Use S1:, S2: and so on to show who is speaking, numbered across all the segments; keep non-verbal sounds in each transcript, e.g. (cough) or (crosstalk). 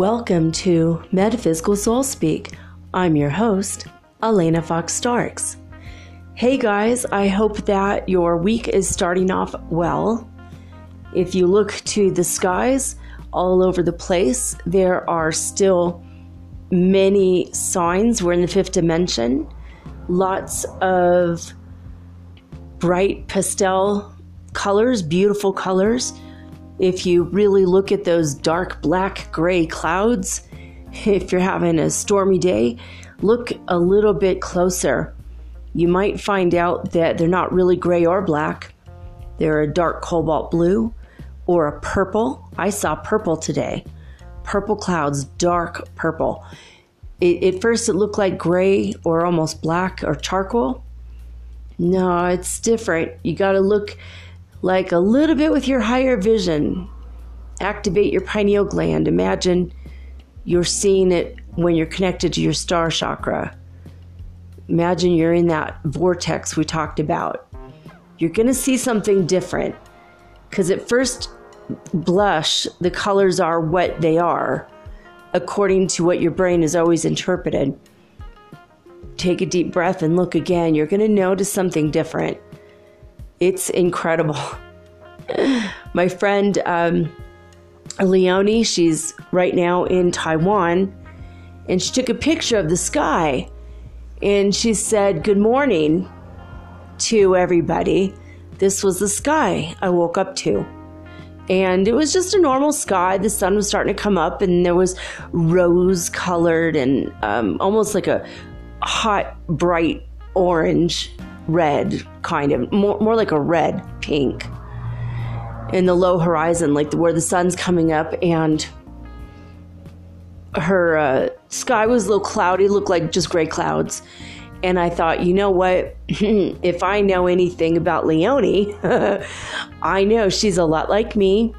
S1: Welcome to Metaphysical Soul Speak. I'm your host, Elena Fox Starks. Hey guys, I hope that your week is starting off well. If you look to the skies all over the place, there are still many signs. We're in the fifth dimension. Lots of bright pastel colors, beautiful colors if you really look at those dark black gray clouds, if you're having a stormy day, look a little bit closer. You might find out that they're not really gray or black. They're a dark cobalt blue or a purple. I saw purple today. Purple clouds, dark purple. It, at first, it looked like gray or almost black or charcoal. No, it's different. You got to look like a little bit with your higher vision. Activate your pineal gland. Imagine you're seeing it when you're connected to your star chakra. Imagine you're in that vortex we talked about. You're going to see something different because at first blush, the colors are what they are according to what your brain has always interpreted. Take a deep breath and look again. You're going to notice something different. It's incredible. (laughs) My friend um, Leonie, she's right now in Taiwan, and she took a picture of the sky and she said, Good morning to everybody. This was the sky I woke up to. And it was just a normal sky. The sun was starting to come up, and there was rose colored and um, almost like a hot, bright orange red, kind of more, more like a red pink in the low horizon, like the, where the sun's coming up, and her uh, sky was a little cloudy, looked like just gray clouds. And I thought, you know what? (laughs) if I know anything about Leonie, (laughs) I know she's a lot like me.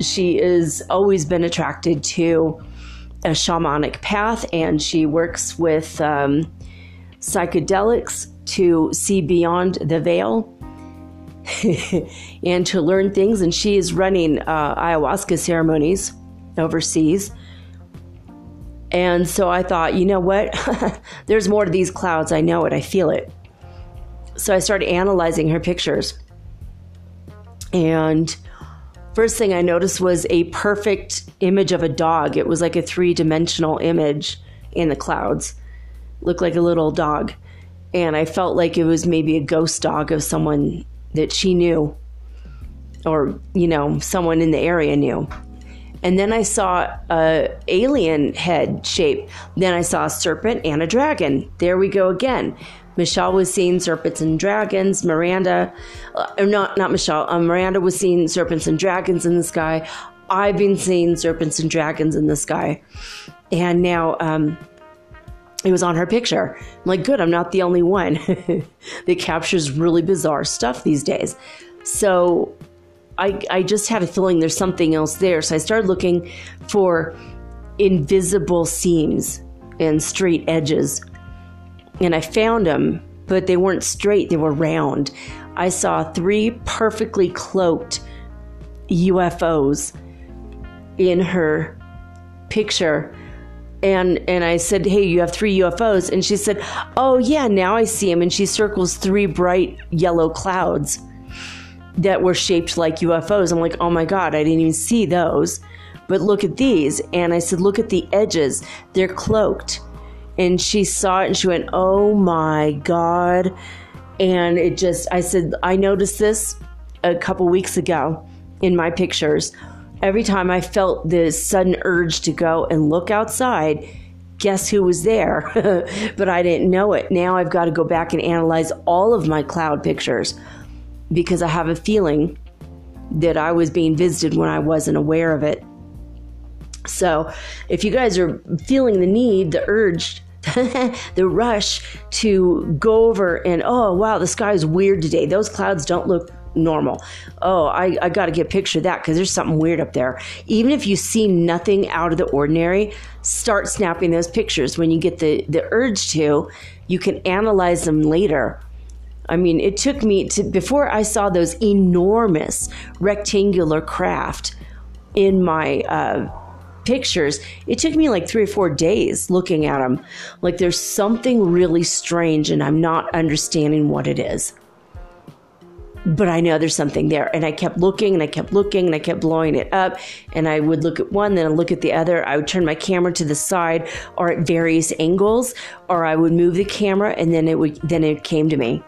S1: She has always been attracted to a shamanic path, and she works with um, psychedelics to see beyond the veil (laughs) and to learn things. And she is running uh, ayahuasca ceremonies overseas. And so I thought, you know what? (laughs) There's more to these clouds. I know it. I feel it. So I started analyzing her pictures. And first thing I noticed was a perfect image of a dog. It was like a three dimensional image in the clouds. Looked like a little dog and I felt like it was maybe a ghost dog of someone that she knew or you know someone in the area knew and then I saw a alien head shape. Then I saw a serpent and a dragon. There we go again. Michelle was seeing serpents and dragons. Miranda, uh, not not Michelle. Um, Miranda was seeing serpents and dragons in the sky. I've been seeing serpents and dragons in the sky, and now um, it was on her picture. I'm like, good, I'm not the only one (laughs) that captures really bizarre stuff these days. So I, I just had a feeling there's something else there. So I started looking for invisible seams and straight edges. And I found them, but they weren't straight, they were round. I saw three perfectly cloaked UFOs in her picture and and I said, "Hey, you have three UFOs," and she said, "Oh yeah, now I see them." And she circles three bright yellow clouds that were shaped like UFOs. I'm like, "Oh my god, I didn't even see those." But look at these, and I said, "Look at the edges; they're cloaked." And she saw it, and she went, "Oh my god!" And it just, I said, "I noticed this a couple weeks ago in my pictures." Every time I felt this sudden urge to go and look outside, guess who was there? (laughs) but I didn't know it. Now I've got to go back and analyze all of my cloud pictures because I have a feeling that I was being visited when I wasn't aware of it. So, if you guys are feeling the need, the urge, (laughs) the rush to go over and, oh, wow, the sky is weird today. Those clouds don't look normal. Oh, I, I got to get a picture of that because there's something weird up there. Even if you see nothing out of the ordinary, start snapping those pictures. When you get the, the urge to, you can analyze them later. I mean, it took me to, before I saw those enormous rectangular craft in my uh, pictures, it took me like three or four days looking at them. Like there's something really strange and I'm not understanding what it is but I know there's something there. And I kept looking and I kept looking and I kept blowing it up. And I would look at one, then I'd look at the other. I would turn my camera to the side or at various angles, or I would move the camera and then it would then it came to me.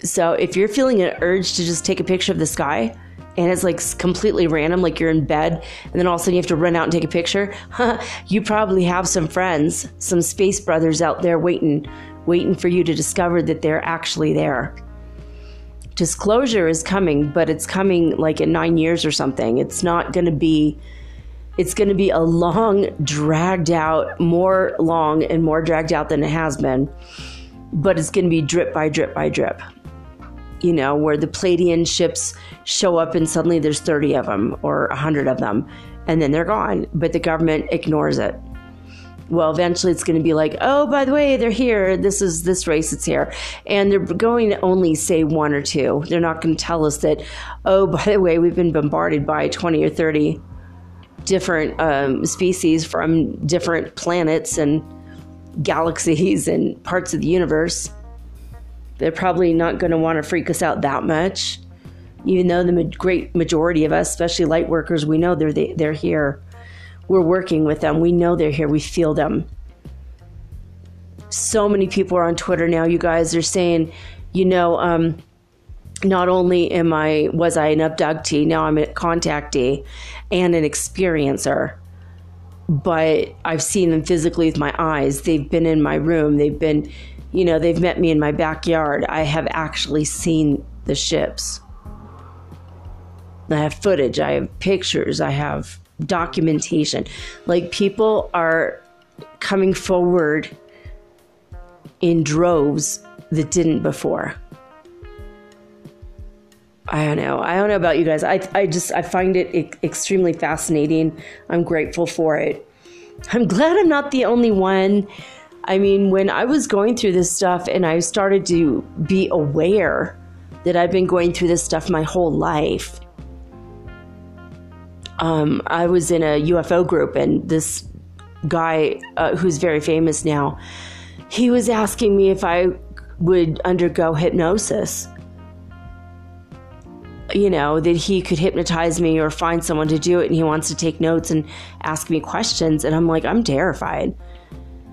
S1: So if you're feeling an urge to just take a picture of the sky, and it's like completely random, like you're in bed, and then all of a sudden you have to run out and take a picture. (laughs) you probably have some friends, some space brothers out there waiting, waiting for you to discover that they're actually there disclosure is coming, but it's coming like in nine years or something. It's not going to be. It's going to be a long, dragged out, more long and more dragged out than it has been, but it's going to be drip by drip by drip. You know, where the Pleiadian ships show up and suddenly there's 30 of them or 100 of them, and then they're gone, but the government ignores it well, eventually it's going to be like, oh, by the way, they're here. This is this race it's here. And they're going to only say one or two. They're not going to tell us that, oh, by the way, we've been bombarded by 20 or 30 different um, species from different planets and galaxies and parts of the universe. They're probably not going to want to freak us out that much, even though the great majority of us, especially light workers, we know they're, they're here we're working with them. We know they're here. We feel them. So many people are on Twitter now, you guys are saying, you know, um, not only am I was I an abductee, now I'm a contactee and an experiencer. But I've seen them physically with my eyes. They've been in my room. They've been, you know, they've met me in my backyard. I have actually seen the ships. I have footage, I have pictures, I have documentation. Like people are coming forward in droves that didn't before. I don't know. I don't know about you guys. I, I just I find it extremely fascinating. I'm grateful for it. I'm glad I'm not the only one. I mean, when I was going through this stuff and I started to be aware that I've been going through this stuff my whole life, um, I was in a UFO group, and this guy uh, who's very famous now, he was asking me if I would undergo hypnosis. You know, that he could hypnotize me or find someone to do it, and he wants to take notes and ask me questions. And I'm like, I'm terrified.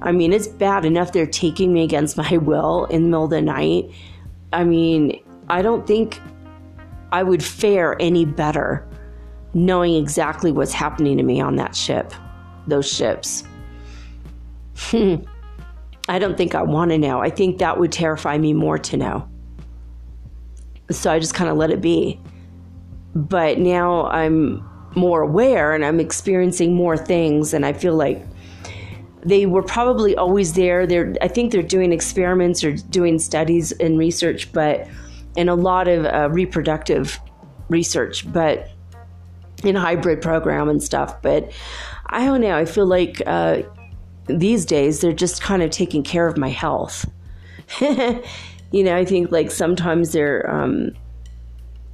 S1: I mean, it's bad enough they're taking me against my will in the middle of the night. I mean, I don't think I would fare any better knowing exactly what's happening to me on that ship, those ships. I don't think I want to know. I think that would terrify me more to know. So I just kind of let it be. But now I'm more aware and I'm experiencing more things, and I feel like they were probably always there. They're, I think they're doing experiments or doing studies and research, but and a lot of uh, reproductive research. But in hybrid program and stuff. But I don't know. I feel like uh, these days they're just kind of taking care of my health. (laughs) you know, I think like sometimes they're, um,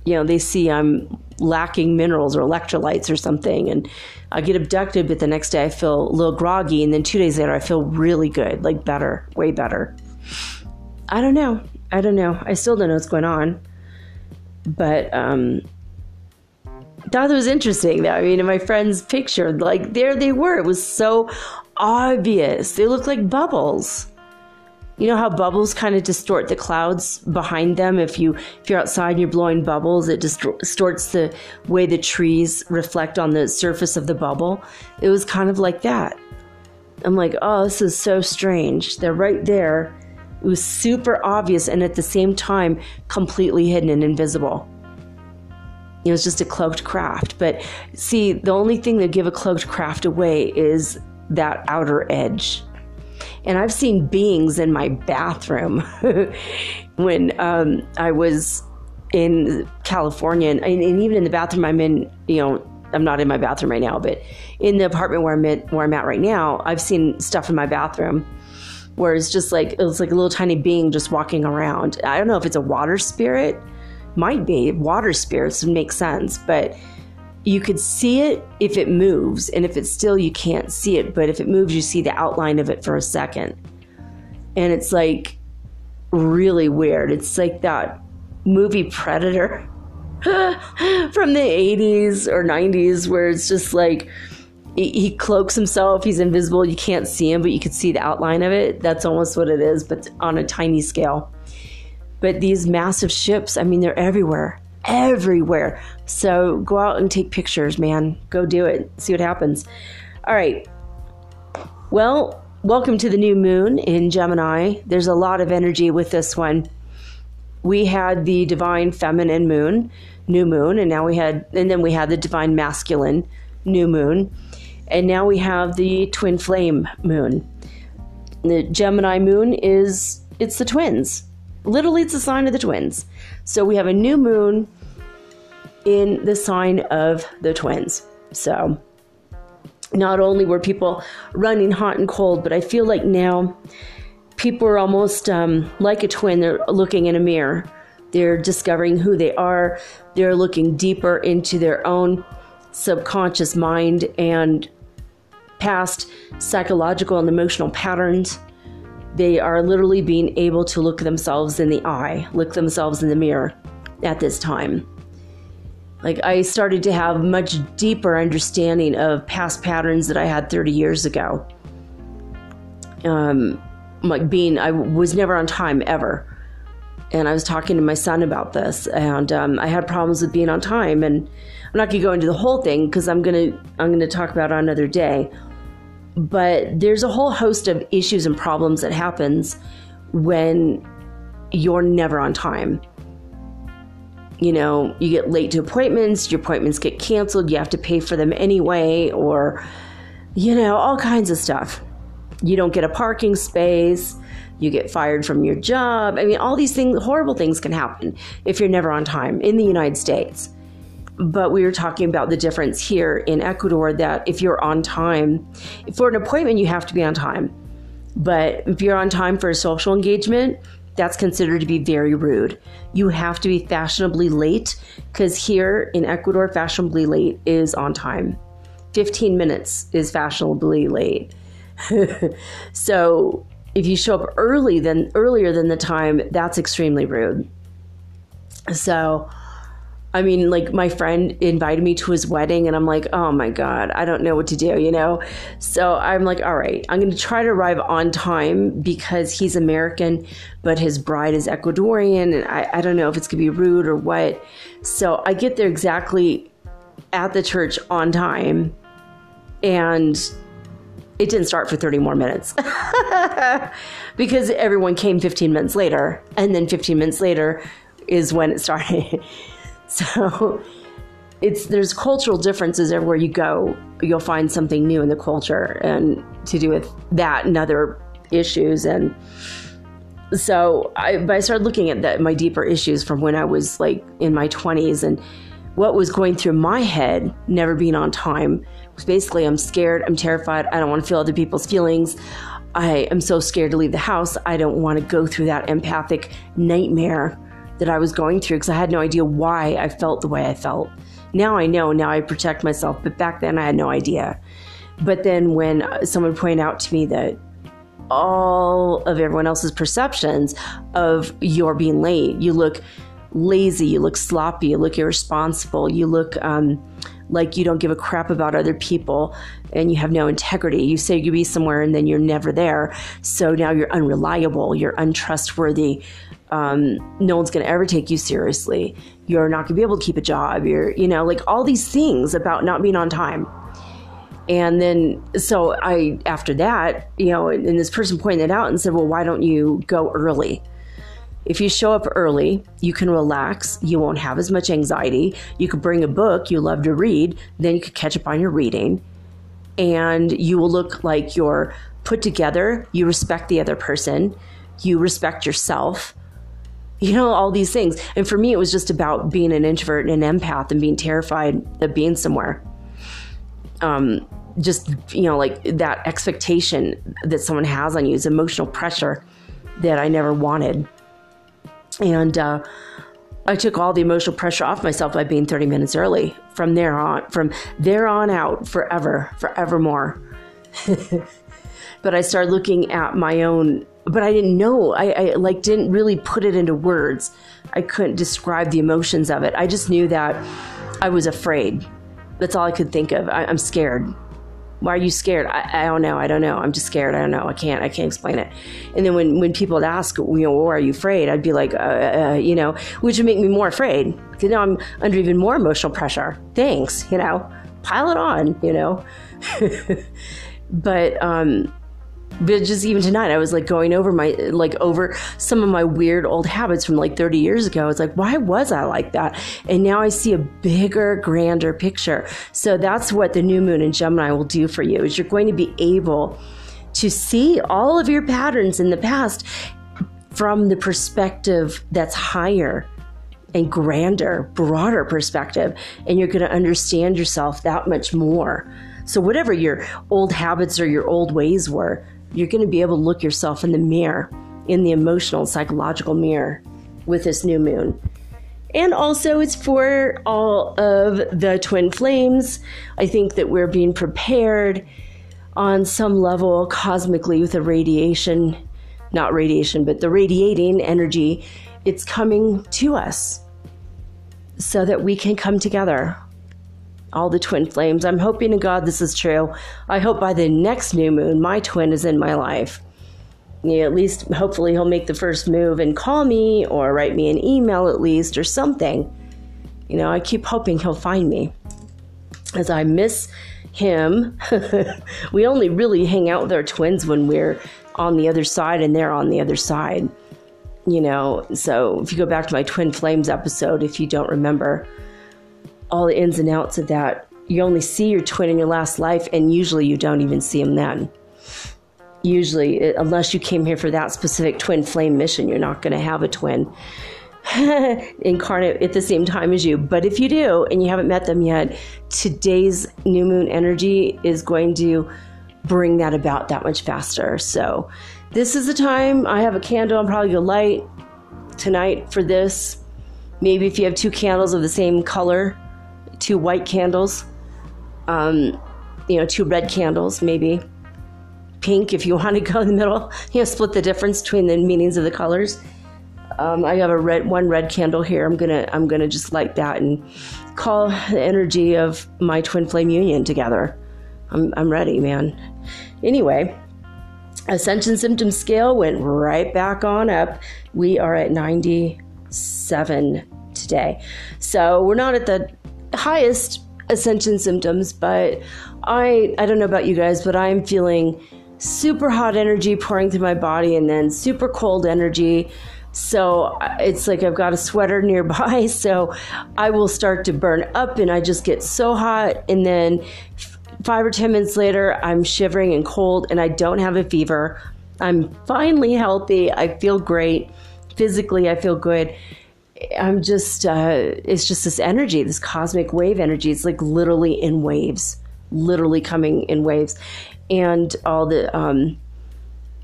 S1: you know, they see I'm lacking minerals or electrolytes or something, and I get abducted, but the next day I feel a little groggy, and then two days later I feel really good, like better, way better. I don't know. I don't know. I still don't know what's going on. But um, thought it was interesting. I mean, in my friend's picture, like there they were. It was so obvious. They looked like bubbles. You know how bubbles kind of distort the clouds behind them. If you if you're outside and you're blowing bubbles, it distorts the way the trees reflect on the surface of the bubble. It was kind of like that. I'm like, oh, this is so strange. They're right there. It was super obvious and at the same time completely hidden and invisible. It was just a cloaked craft. But see, the only thing that give a cloaked craft away is that outer edge. And I've seen beings in my bathroom (laughs) when um, I was in California, and, and, even in the bathroom I'm in, you know, I'm not in my bathroom right now, but in the apartment where I'm at, where I'm at right now, I've seen stuff in my bathroom where it's just like it's like a little tiny being just walking around. I don't know if it's a water spirit, might be water spirits would make sense, but you could see it if it moves, and if it's still, you can't see it. But if it moves, you see the outline of it for a second, and it's like really weird. It's like that movie Predator (laughs) from the 80s or 90s where it's just like he cloaks himself he's invisible you can't see him but you can see the outline of it that's almost what it is but on a tiny scale but these massive ships i mean they're everywhere everywhere. So go out and take pictures man. Go do it. See what happens. All right. Well welcome to the new moon in gemini. There's a lot of energy with this one. We had the divine feminine moon, new moon, and now we had, and then we had the divine masculine new moon, and now we have the twin flame moon. The Gemini moon is, it's the twins. Literally, it's a sign of the twins. So we have a new moon in the sign of the twins. So not only were people running hot and cold, but I feel like now people are almost um, like a twin. They're looking in a mirror. They're discovering who they are. They're looking deeper into their own subconscious mind and past psychological and emotional patterns. They are literally being able to look themselves in the eye, look themselves in the mirror at this time. Like, I started to have much deeper understanding of past patterns that I had 30 years ago. Um, like being I was never on time ever. And I was talking to my son about this, and um, I had problems with being on time. And I'm not going to go into the whole thing because I'm going to I'm going to talk about it another day. But there's a whole host of issues and problems that happens when you're never on time. You know, you get late to appointments, your appointments get canceled, you have to pay for them anyway, or, you know, all kinds of stuff you don't get a parking space, you get fired from your job. I mean, all these things, horrible things can happen if you're never on time in the United States. But we were talking about the difference here in Ecuador that if you're on time, for an appointment, you have to be on time. But if you're on time for a social engagement, that's considered to be very rude. You have to be fashionably late because here in Ecuador, fashionably late is on time. 15 minutes is fashionably late. (laughs) so if you show up early than earlier than the time, that's extremely rude. So I mean, like my friend invited me to his wedding, and I'm like, oh my God, I don't know what to do, you know? So I'm like, all right, I'm going to try to arrive on time because he's American, but his bride is Ecuadorian, and I, I don't know if it's going to be rude or what. So I get there exactly at the church on time, and it didn't start for 30 more minutes (laughs) because everyone came 15 minutes later and then 15 minutes later is when it started (laughs) so it's there's cultural differences everywhere you go you'll find something new in the culture and to do with that and other issues and so I, I started looking at that, my deeper issues from when I was like in my 20s and what was going through my head, never being on time, was basically I'm scared, I'm terrified, I don't want to feel other people's feelings. I am so scared to leave the house. I don't want to go through that empathic nightmare that I was going through because I had no idea why I felt the way I felt. Now I know, now I protect myself, but back then I had no idea. But then when someone pointed out to me that all of everyone else's perceptions of your being late, you look lazy, you look sloppy, you look irresponsible, you look um, like you don't give a crap about other people and you have no integrity. You say you be somewhere and then you're never there. So now you're unreliable, you're untrustworthy. Um, no one's going to ever take you seriously. You're not going to be able to keep a job. You're, you know, like all these things about not being on time. And then, so I, after that, you know, and this person pointed it out and said, well, why don't you go early? If you show up early, you can relax. You won't have as much anxiety. You could bring a book you love to read, then you could catch up on your reading. And you will look like you're put together. You respect the other person. You respect yourself. You know, all these things. And for me, it was just about being an introvert and an empath and being terrified of being somewhere. Um, just you know like that expectation that someone has on you is emotional pressure that i never wanted and uh, i took all the emotional pressure off myself by being 30 minutes early from there on from there on out forever forevermore (laughs) but i started looking at my own but i didn't know I, I like didn't really put it into words i couldn't describe the emotions of it i just knew that i was afraid that's all i could think of I, i'm scared why are you scared? I, I, don't know. I don't know. I'm just scared. I don't know. I can't. I can't explain it. And then when when people would ask, you know, why are you afraid? I'd be like, uh, uh, you know, which would make me more afraid because now I'm under even more emotional pressure. Thanks, you know, pile it on, you know. (laughs) but um, but just even tonight i was like going over my like over some of my weird old habits from like 30 years ago. It's like why was i like that? And now i see a bigger grander picture. So that's what the new moon in gemini will do for you is you're going to be able to see all of your patterns in the past from the perspective that's higher and grander, broader perspective, and you're going to understand yourself that much more. So, whatever your old habits or your old ways were, you're going to be able to look yourself in the mirror, in the emotional, psychological mirror with this new moon. And also, it's for all of the twin flames. I think that we're being prepared on some level cosmically with the radiation, not radiation, but the radiating energy. It's coming to us so that we can come together all the twin flames. I'm hoping to God this is true. I hope by the next new moon, my twin is in my life. At least, hopefully, he'll make the first move and call me or write me an email at least or something. You know, I keep hoping he'll find me as I miss him. (laughs) we only really hang out with our twins when we're on the other side and they're on the other side. You know, so if you go back to my Twin Flames episode, if you don't remember, all the ins and outs of that. You only see your twin in your last life, and usually you don't even see him then. Usually, unless you came here for that specific twin flame mission, you're not going to have a twin (laughs) incarnate at the same time as you. But if you do and you haven't met them yet, today's new moon energy is going to bring that about that much faster. So, this is the time. I have a candle I'm probably going to light tonight for this. Maybe if you have two candles of the same color, two white candles, um, you know, two red candles, maybe pink if you (laughs) want to go in the middle. You know, split the difference between the meanings of the colors. Um, I have a red one red candle here. I'm gonna I'm gonna just light that and call the energy of my twin flame union together. I'm I'm ready, man. Anyway, ascension symptom scale went right back on up. We are at 97 today. So we're not at the highest ascension symptoms, but I I don't know about you guys, but I'm feeling super hot energy pouring through my body and then super cold energy. So uh, it's like I've got a sweater (laughs) nearby, so I will start to burn up and I just get so hot and then 5 or 10 minutes later I'm shivering and cold and I don't have a fever. I'm finally healthy. I feel great. Physically I feel good I'm just, uh, it's just this energy, this cosmic wave energy. It's like literally in waves, literally coming in waves. And all the, um,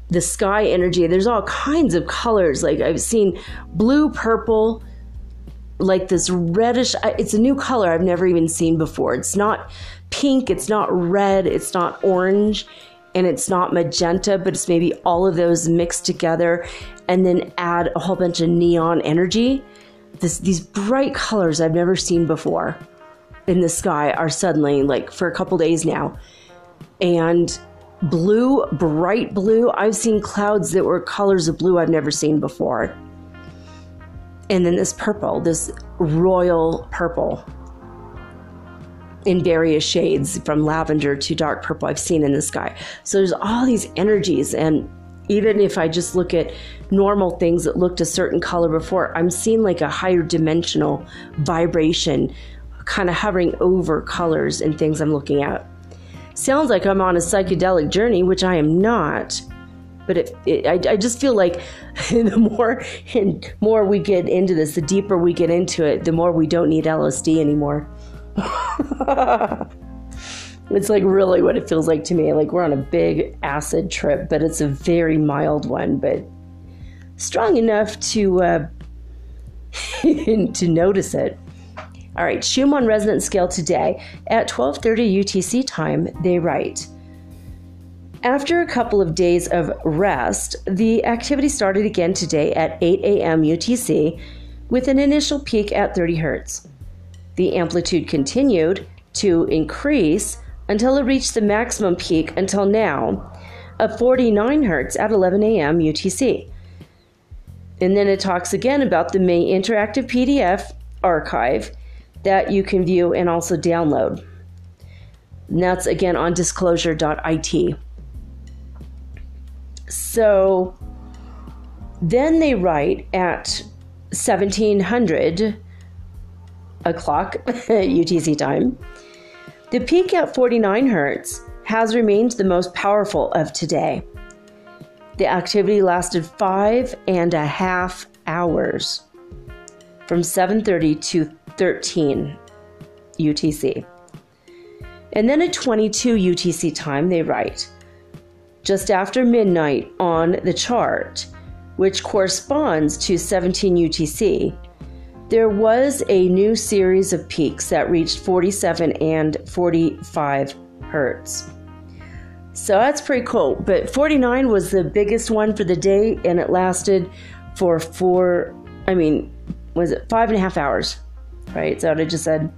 S1: the sky energy, there's all kinds of colors. Like I've seen blue, purple, like this reddish, it's a new color I've never even seen before. It's not pink, it's not red, it's not orange, and it's not magenta, but it's maybe all of those mixed together and then add a whole bunch of neon energy this, these bright colors I've never seen before in the sky are suddenly like for a couple days now. And blue, bright blue, I've seen clouds that were colors of blue I've never seen before. And then this purple, this royal purple. in various shades from lavender to dark purple I've seen in the sky. So there's all these energies and even if I just look at normal things that looked a certain color before, I'm seeing like a higher dimensional vibration kind of hovering over colors and things I'm looking at. Sounds like I'm on a psychedelic journey, which I am not. But it, it, I, I just feel like (laughs) the more and more we get into this, the deeper we get into it, the more we don't need LSD anymore. (laughs) it's like really what it feels like to me. Like we're on a big acid trip, but it's a very mild one, but strong enough to uh, (laughs) to notice it. All right, Schumann resonance scale today at 12:30 UTC time. They write. After a couple of days of rest, the activity started again today at 8 a.m. UTC with an initial peak at 30 hertz. The amplitude continued to increase until it reached the maximum peak until now of 49 hertz at 11 a.m. UTC. And then it talks again about the May interactive PDF archive that you can view and also download. And that's again on disclosure.it. So then they write at 1700 o'clock (laughs) UTC time. The peak at 49 hertz has remained the most powerful of today. The activity lasted five and a half hours from 7:30 to 13 UTC. And then at 22 UTC time, they write just after midnight on the chart, which corresponds to 17 UTC, there was a new series of peaks that reached 47 and 45 hertz. So that's pretty cool. But 49 was the biggest one for the day, and it lasted for four, I mean, was it five and a half hours? Right? So I just said,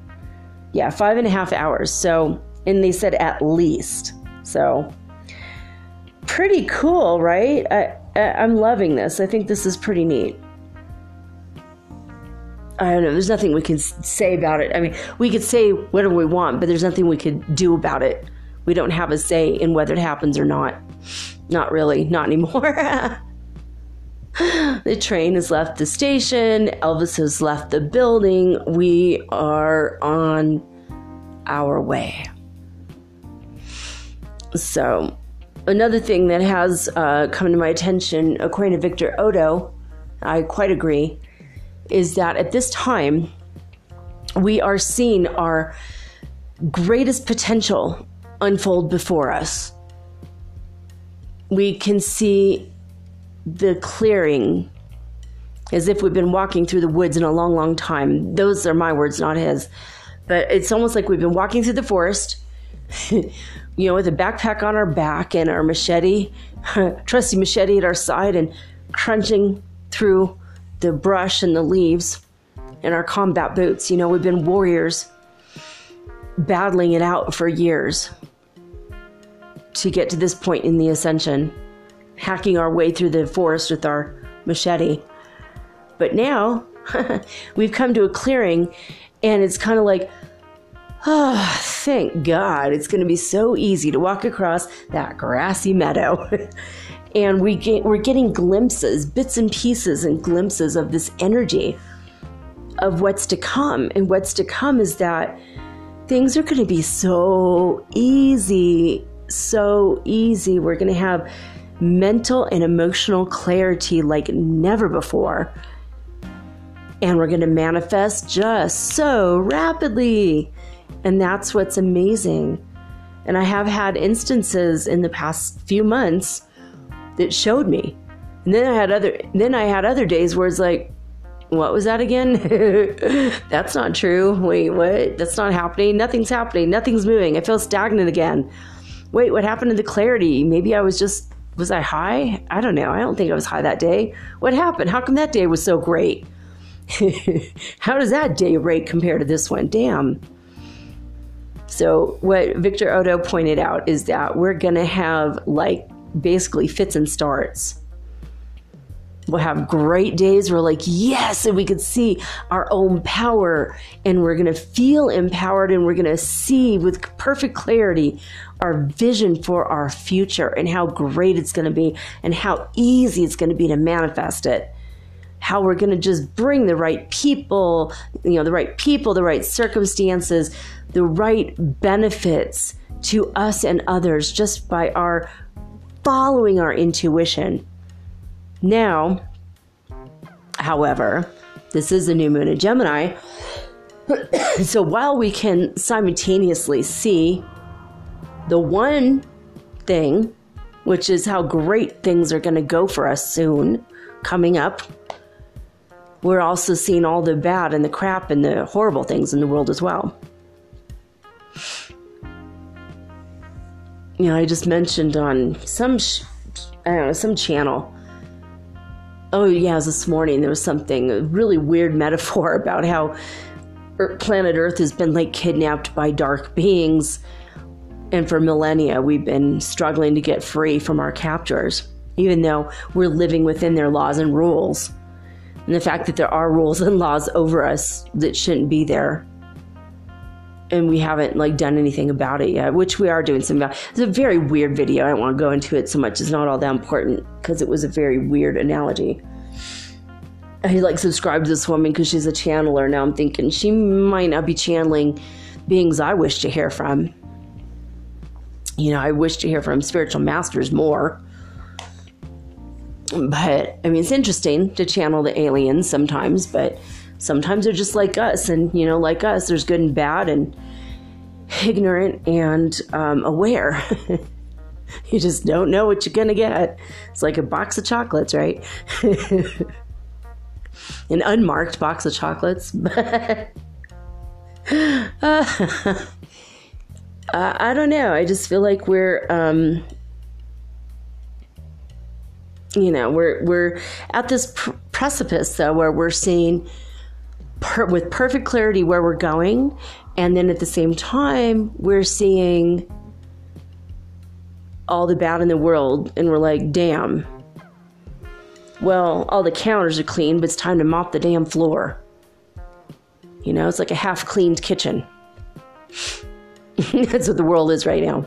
S1: yeah, five and a half hours. So, and they said at least. So, pretty cool, right? I, I, I'm loving this. I think this is pretty neat. I don't know. There's nothing we can say about it. I mean, we could say whatever we want, but there's nothing we could do about it. We don't have a say in whether it happens or not. Not really. Not anymore. (laughs) the train has left the station. Elvis has left the building. We are on our way. So, another thing that has uh, come to my attention, according to Victor Oddo, I quite agree is that at this time, we are seeing our greatest potential unfold before us. We can see the clearing as if we've been walking through the woods in a long, long time. Those are my words, not his. But it's almost like we've been walking through the forest, (laughs) you know, with a backpack on our back and our machete, (laughs) trusty machete at our side, and crunching through the brush and the leaves and our combat boots. You know, we've been warriors battling it out for years to get to this point in the ascension, hacking our way through the forest with our machete. But now (laughs) we've come to a clearing, and it's kind of like, oh, thank God. It's going to be so easy to walk across that grassy meadow. (laughs) and we get, we're getting glimpses, bits and pieces and glimpses of this energy of what's to come. And what's to come is that things are going to be so easy, so easy. We're going to have mental and emotional clarity like never before. And we're going to manifest just so rapidly. And that's what's amazing. And I have had instances in the past few months that showed me. And then I had other then I had other days where it's like, what was that again? (laughs) That's not true. Wait, what? That's not happening. Nothing's happening. Nothing's moving. I feel stagnant again. Wait, what happened to the clarity? Maybe I was just was I high? I don't know. I don't think I was high that day. What happened? How come that day was so great? (laughs) How does that day rate compare to this one? Damn. So, what Victor Oddo pointed out is that we're going to have like basically fits and starts. We'll have great days. We're like, yes, and we could see our own power, and we're going to feel empowered, and we're going to see with perfect clarity our vision for our future and how great it's going to be, and how easy it's going to be to manifest it. How we're going to just bring the right people, you know, the right people, the right circumstances, the right benefits to us and others just by our following our intuition. Now, however, this is a new moon in Gemini. (clears throat) so while we can simultaneously see the one thing, which is how great things are going to go for us soon coming up, we're also seeing all the bad and the crap and the horrible things in the world as well. You know, I just mentioned on some, sh- I don't know, some channel oh yeah, it was this morning. There was something a really weird (laughs) metaphor about how er, planet Earth has been like kidnapped by dark beings, and for millennia we've been struggling to get free from our captors, even though we're living within their laws and rules. And the fact that there are rules and laws over us that shouldn't be there and we haven't like done anything about it yet, which we are doing some about. It's a very weird video. I don't want to go into it so much. It's not all that important because it was a very weird analogy. I like subscribed to this woman because she's a channeler. Now I'm thinking she might not be channeling beings I wish to hear from. You know, I wish to hear from spiritual masters more. But I mean, it's interesting to channel the aliens sometimes, but sometimes they're just like us and you know like us there's good and bad and ignorant and um, aware. (laughs) You just don't know what you're gonna get. It's like a box of chocolates right? (laughs) An unmarked box of chocolates (laughs) uh, I don't know. I just feel like we're um, you know we're we're at this pr- precipice though where we're seeing per- with perfect clarity where we're going. And then at the same time, we're seeing all the bad in the world, and we're like, damn. Well, all the counters are clean, but it's time to mop the damn floor. You know, it's like a half cleaned kitchen. (laughs) That's what the world is right now.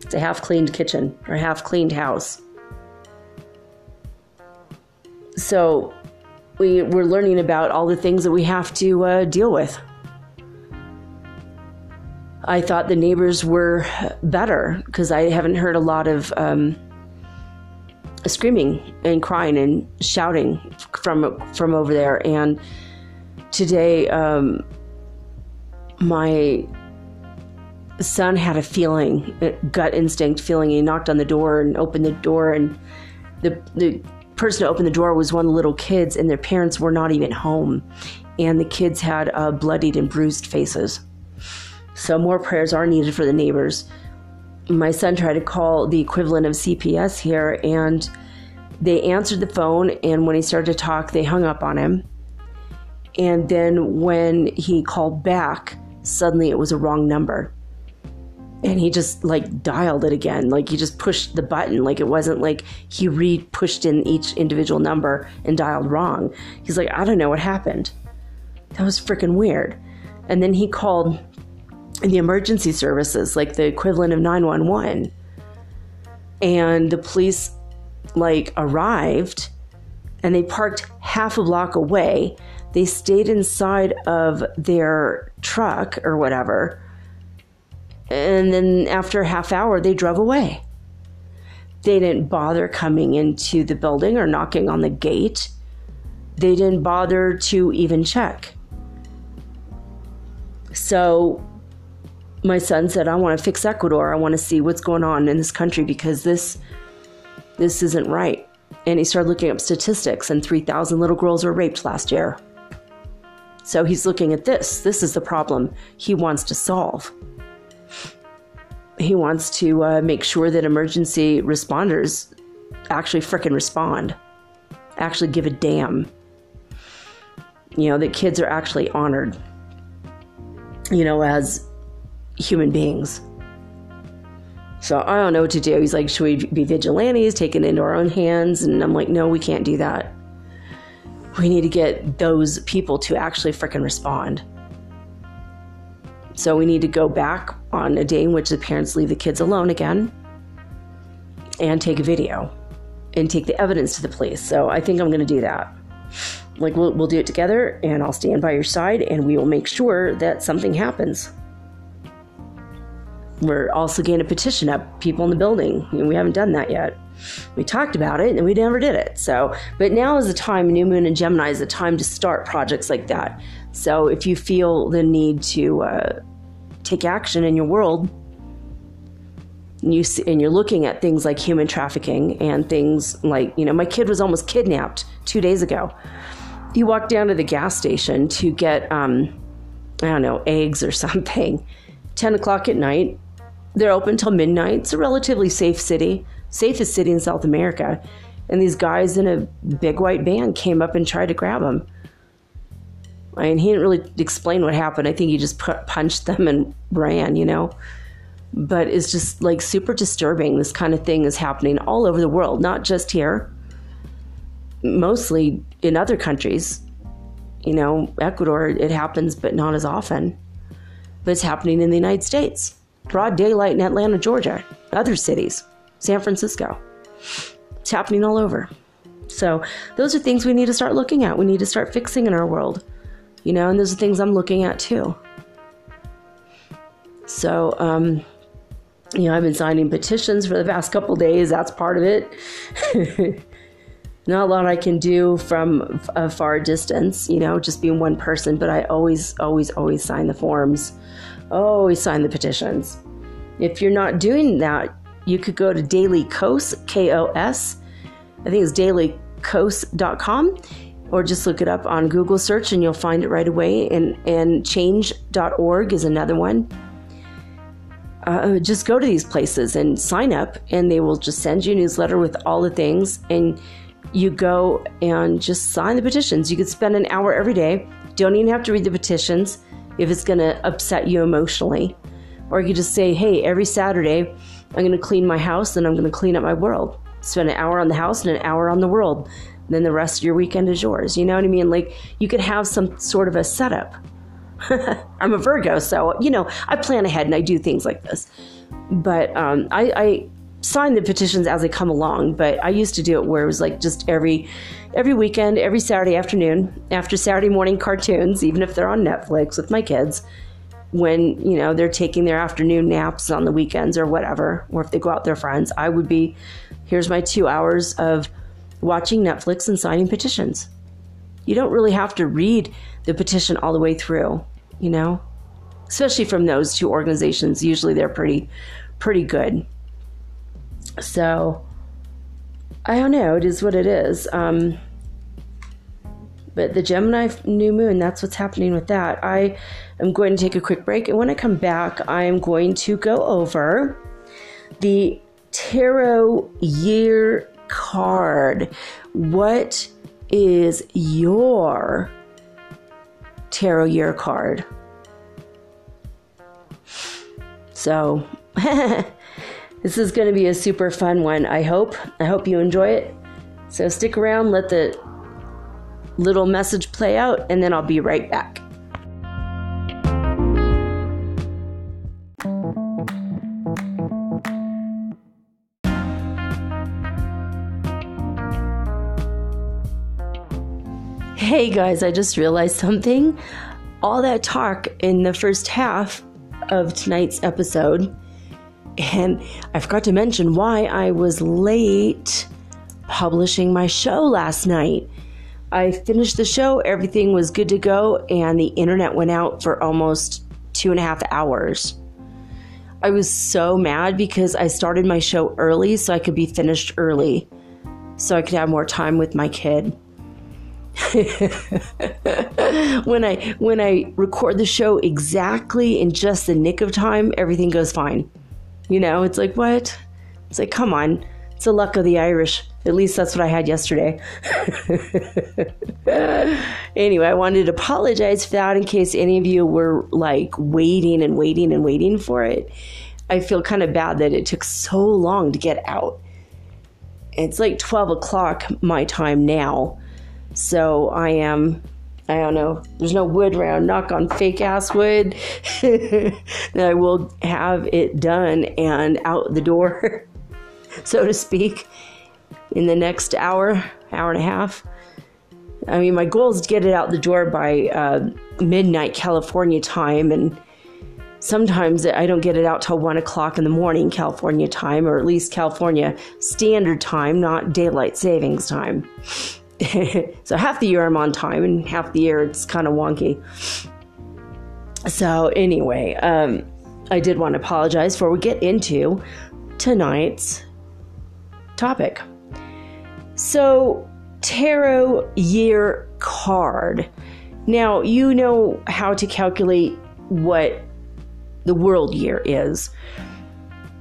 S1: It's a half cleaned kitchen or a half cleaned house. So we, we're learning about all the things that we have to uh, deal with. I thought the neighbors were better because I haven't heard a lot of um, screaming and crying and shouting from from over there. And today, um, my son had a feeling, a gut instinct feeling. He knocked on the door and opened the door, and the the person to open the door was one of the little kids, and their parents were not even home. And the kids had uh, bloodied and bruised faces. So, more prayers are needed for the neighbors. My son tried to call the equivalent of CPS here, and they answered the phone. And when he started to talk, they hung up on him. And then when he called back, suddenly it was a wrong number and he just like dialed it again. Like he just pushed the button. Like it wasn't like he re pushed in each individual number and dialed wrong. He's like i don't know what happened. That was freaking weird. And then he called the emergency services like the equivalent of 911 and the police like arrived and they parked half a block away. They stayed inside of their truck or whatever and then after a half hour, they drove away. They didn't bother coming into the building or knocking on the gate. They didn't bother to even check. So my son said, I want to fix Ecuador. I want to see what's going on in this country because this this isn't right. And he started looking up statistics and 3,000 little girls were raped last year. So he's looking at this. This is the problem he wants to solve he wants to uh, make sure that emergency responders actually fricking respond, actually give a damn. You know, that kids are actually honored, you know, as human beings. So I don't know what to do. He's like, should we be vigilantes, take it into our own hands? And I'm like, no, we can't do that. we need to get those people to actually fricking respond. So we need to go back on a day in which the parents leave the kids alone again and take a video and take the evidence to the police. So I think I'm going to do that. Like we'll we'll do it together and I'll stand by your side and we will make sure that something happens. We're also going to petition up people in the building. And we haven't done that yet. We talked about it and we never did it. So, but now is the time, New Moon and Gemini is the time to start projects like that. So if you feel the need to uh, take action in your world, and you see, and you're looking at things like human trafficking and things like you know my kid was almost kidnapped two days ago. He walked down to the gas station to get um, I don't know eggs or (laughs) something. Ten o'clock at night. They're open till midnight. It's a relatively safe city, safest city in South America. And these guys in a big white van came up and tried to grab him. I mean, he didn't really explain what happened. I think he just punched them and ran, you know. But it's just like super disturbing. This kind of thing is happening all over the world, not just here, mostly in other countries. You know, Ecuador, it happens, but not as often. But it's happening in the United States. Broad daylight in Atlanta, Georgia, other cities, San Francisco. It's happening all over. So, those are things we need to start looking at. We need to start fixing in our world you know, and those are things I'm looking at too. So, um, you know, I've been signing petitions for the past couple days. That's part of it. (laughs) Not a lot I can do from a far distance, you know, just being one person, but I always, always, always sign the forms. Always sign the petitions. If you're not doing that, you could go to Daily Kos, K O S. I think it's dailykos.com or just look it up on Google search and you'll find it right away. And, and change.org is another one. Uh, just go to these places and sign up, and they will just send you a newsletter with all the things. And you go and just sign the petitions. You could spend an hour every day. Don't even have to read the petitions if it's going to upset you emotionally. Or you could just say, hey, every Saturday, I'm going to clean my house and I'm going to clean up my world. Spend an hour on the house and an hour on the world then the rest of your weekend is yours. You know what I mean? Like you could have some sort of a setup. (laughs) I'm a Virgo, so you know I plan ahead and I do things like this. But um, I, I sign the petitions as they come along. But I used to do it where it was like just every every weekend, every Saturday afternoon, after Saturday morning cartoons, even if they're on Netflix with my kids, when you know they're taking their afternoon naps on the weekends or whatever, or if they go out with their friends, I would be here's my two hours of watching Netflix and signing petitions. You don't really have to read the petition all the way through, you know? Especially from those two organizations. Usually they're pretty pretty good. So I don't know, it is what it is. Um, but the Gemini new moon, that's what's happening with that. I am going to take a quick break, and when I come back, I am going to go over the tarot year card. What is your tarot year card? So, (laughs) this is going to be a super fun one, I hope. I hope you enjoy it. So, stick around, let the little message play out, and then I'll be right back. Hey guys, I just realized something. All that talk in the first half of tonight's episode, and I forgot to mention why I was late publishing my show last night. I finished the show, everything was good to go, and the internet went out for almost two and a half hours. I was so mad because I started my show early so I could be finished early, so I could have more time with my kid. (laughs) when I when I record the show exactly in just the nick of time, everything goes fine. You know, it's like what? It's like come on. It's the luck of the Irish. At least that's what I had yesterday. (laughs) anyway, I wanted to apologize for that in case any of you were like waiting and waiting and waiting for it. I feel kind of bad that it took so long to get out. It's like 12 o'clock my time now So I am I don't know, there's no wood around, knock on fake ass wood. (laughs) that I will have it done and out the door, (laughs) so to speak, in the next hour, hour and a half. I mean, my goal is to get it out the door by uh, midnight California time, and sometimes I don't get it out till one o'clock in the morning California time, or at least California standard time, not daylight savings time. (laughs) so half the year I'm on time, and half the year it's kind of wonky. So anyway, um, I did want to apologize before we get into tonight's topic. So tarot year card. Now, you know how to calculate what the world year is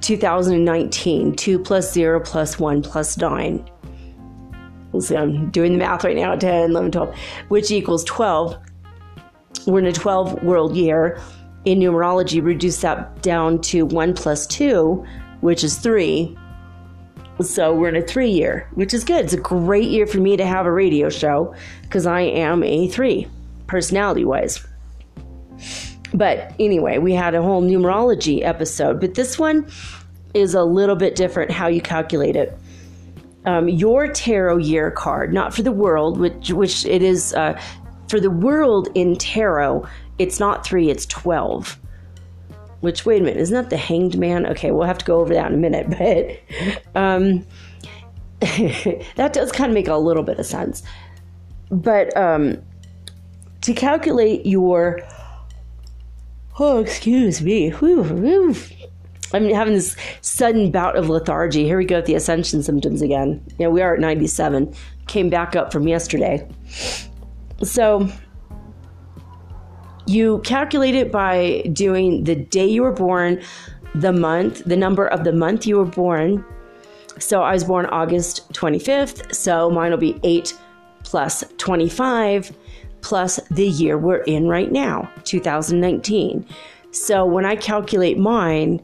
S1: 2019, 2 plus 0 plus 1 plus 9. See, I'm doing the math right now 10, 11, 12, which equals 12. We're in a 12 world year. In numerology, reduce that down to 1 plus 2, which is 3 so we're in a three year, which is good. It's a great year for me to have a radio show because I am a three personality wise. But anyway, we had a whole numerology episode, but this one is a little bit different how you calculate it. Um, your tarot year card, not for the world, which which it is uh, for the world in tarot. It's not three; it's twelve. Which, wait a minute, isn't that the Hanged Man? Okay, we'll have to go over that in a minute, (laughs) but um, (laughs) that does kind of make a little bit of sense. But um, to calculate your, oh, excuse me. I'm having this sudden bout of lethargy. Here we go with the ascension symptoms again. Yeah, we are at 97. Came back up from yesterday. So you calculate it by doing the day you were born, the month, the number of the month you were born. So I was born August 25th, so mine will be 8 plus 25 plus the year we're in right now, 2019. So when I calculate mine,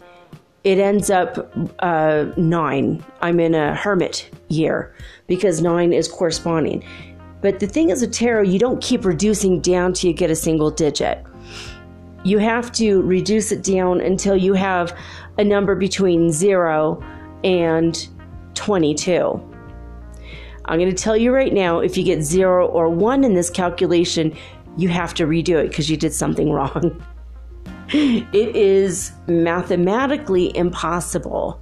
S1: it ends up uh, nine. I'm in a hermit year because nine is corresponding. But the thing is a tarot, you don't keep reducing down till you get a single digit. You have to reduce it down until you have a number between 0 and 22. I'm going to tell you right now if you get 0 or 1 in this calculation, you have to redo it because you did something (laughs) wrong. It is mathematically impossible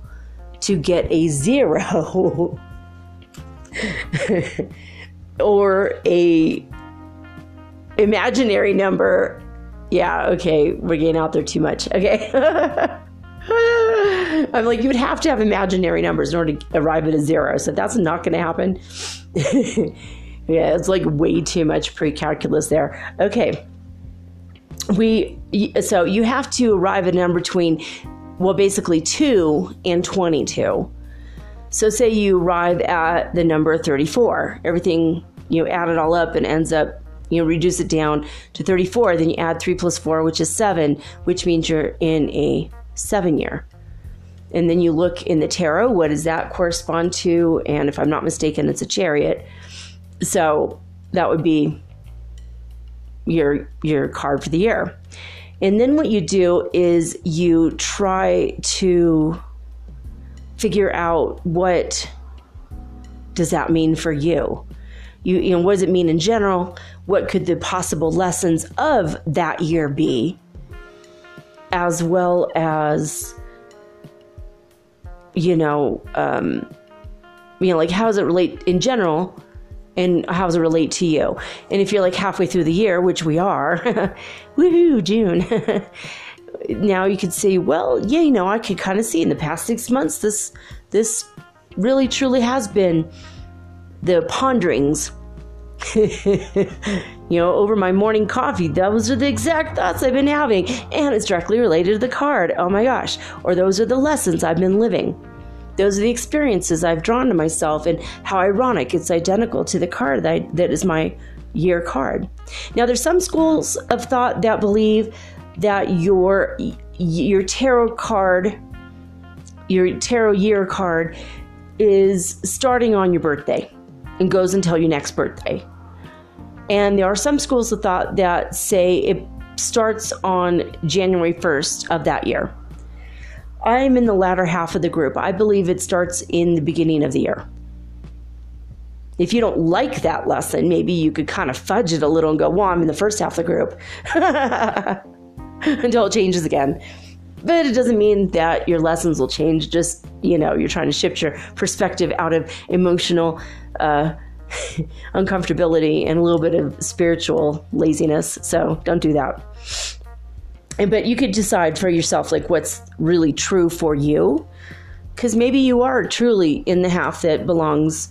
S1: to get a 0 (laughs) or a imaginary number. Yeah, okay, we're getting out there too much. Okay. (laughs) I'm like, you would have to have imaginary numbers in order to arrive at a zero. So that's not going to happen. (laughs) yeah, it's like way too much pre calculus there. Okay. We, so you have to arrive at a number between, well, basically 2 and 22. So say you arrive at the number 34, everything, you know, add it all up and ends up, you know, reduce it down to 34, then you add 3 plus 4, which is 7, which means you're in a 7 year. And then you look in the tarot, what does that correspond to? And if I'm not mistaken, it's a chariot. So that would be your your card for the year. And then what you do is you try to figure out what does that mean for you. You, you know, what does it mean in general? What could the possible lessons of that year be? As well as, you know, um, you know, like how does it relate in general, and how does it relate to you? And if you're like halfway through the year, which we are, (laughs) woohoo, June. (laughs) now you could say, well, yeah, you know, I could kind of see in the past six months this this really truly has been the ponderings. (laughs) you know, over my morning coffee, those are the exact thoughts I've been having, and it's directly related to the card. Oh my gosh. Or those are the lessons I've been living. Those are the experiences I've drawn to myself, and how ironic it's identical to the card that, I, that is my year card. Now, there's some schools of thought that believe that your your tarot card, your tarot year card, is starting on your birthday and goes until your next birthday. And there are some schools of thought that say it starts on January 1st of that year. I'm in the latter half of the group. I believe it starts in the beginning of the year. If you don't like that lesson, maybe you could kind of fudge it a little and go, well, I'm in the first half of the group (laughs) until it changes again. But it doesn't mean that your lessons will change. Just, you know, you're trying to shift your perspective out of emotional uh, (laughs) uncomfortability and a little bit of spiritual laziness. So don't do that. But you could decide for yourself, like, what's really true for you. Because maybe you are truly in the half that belongs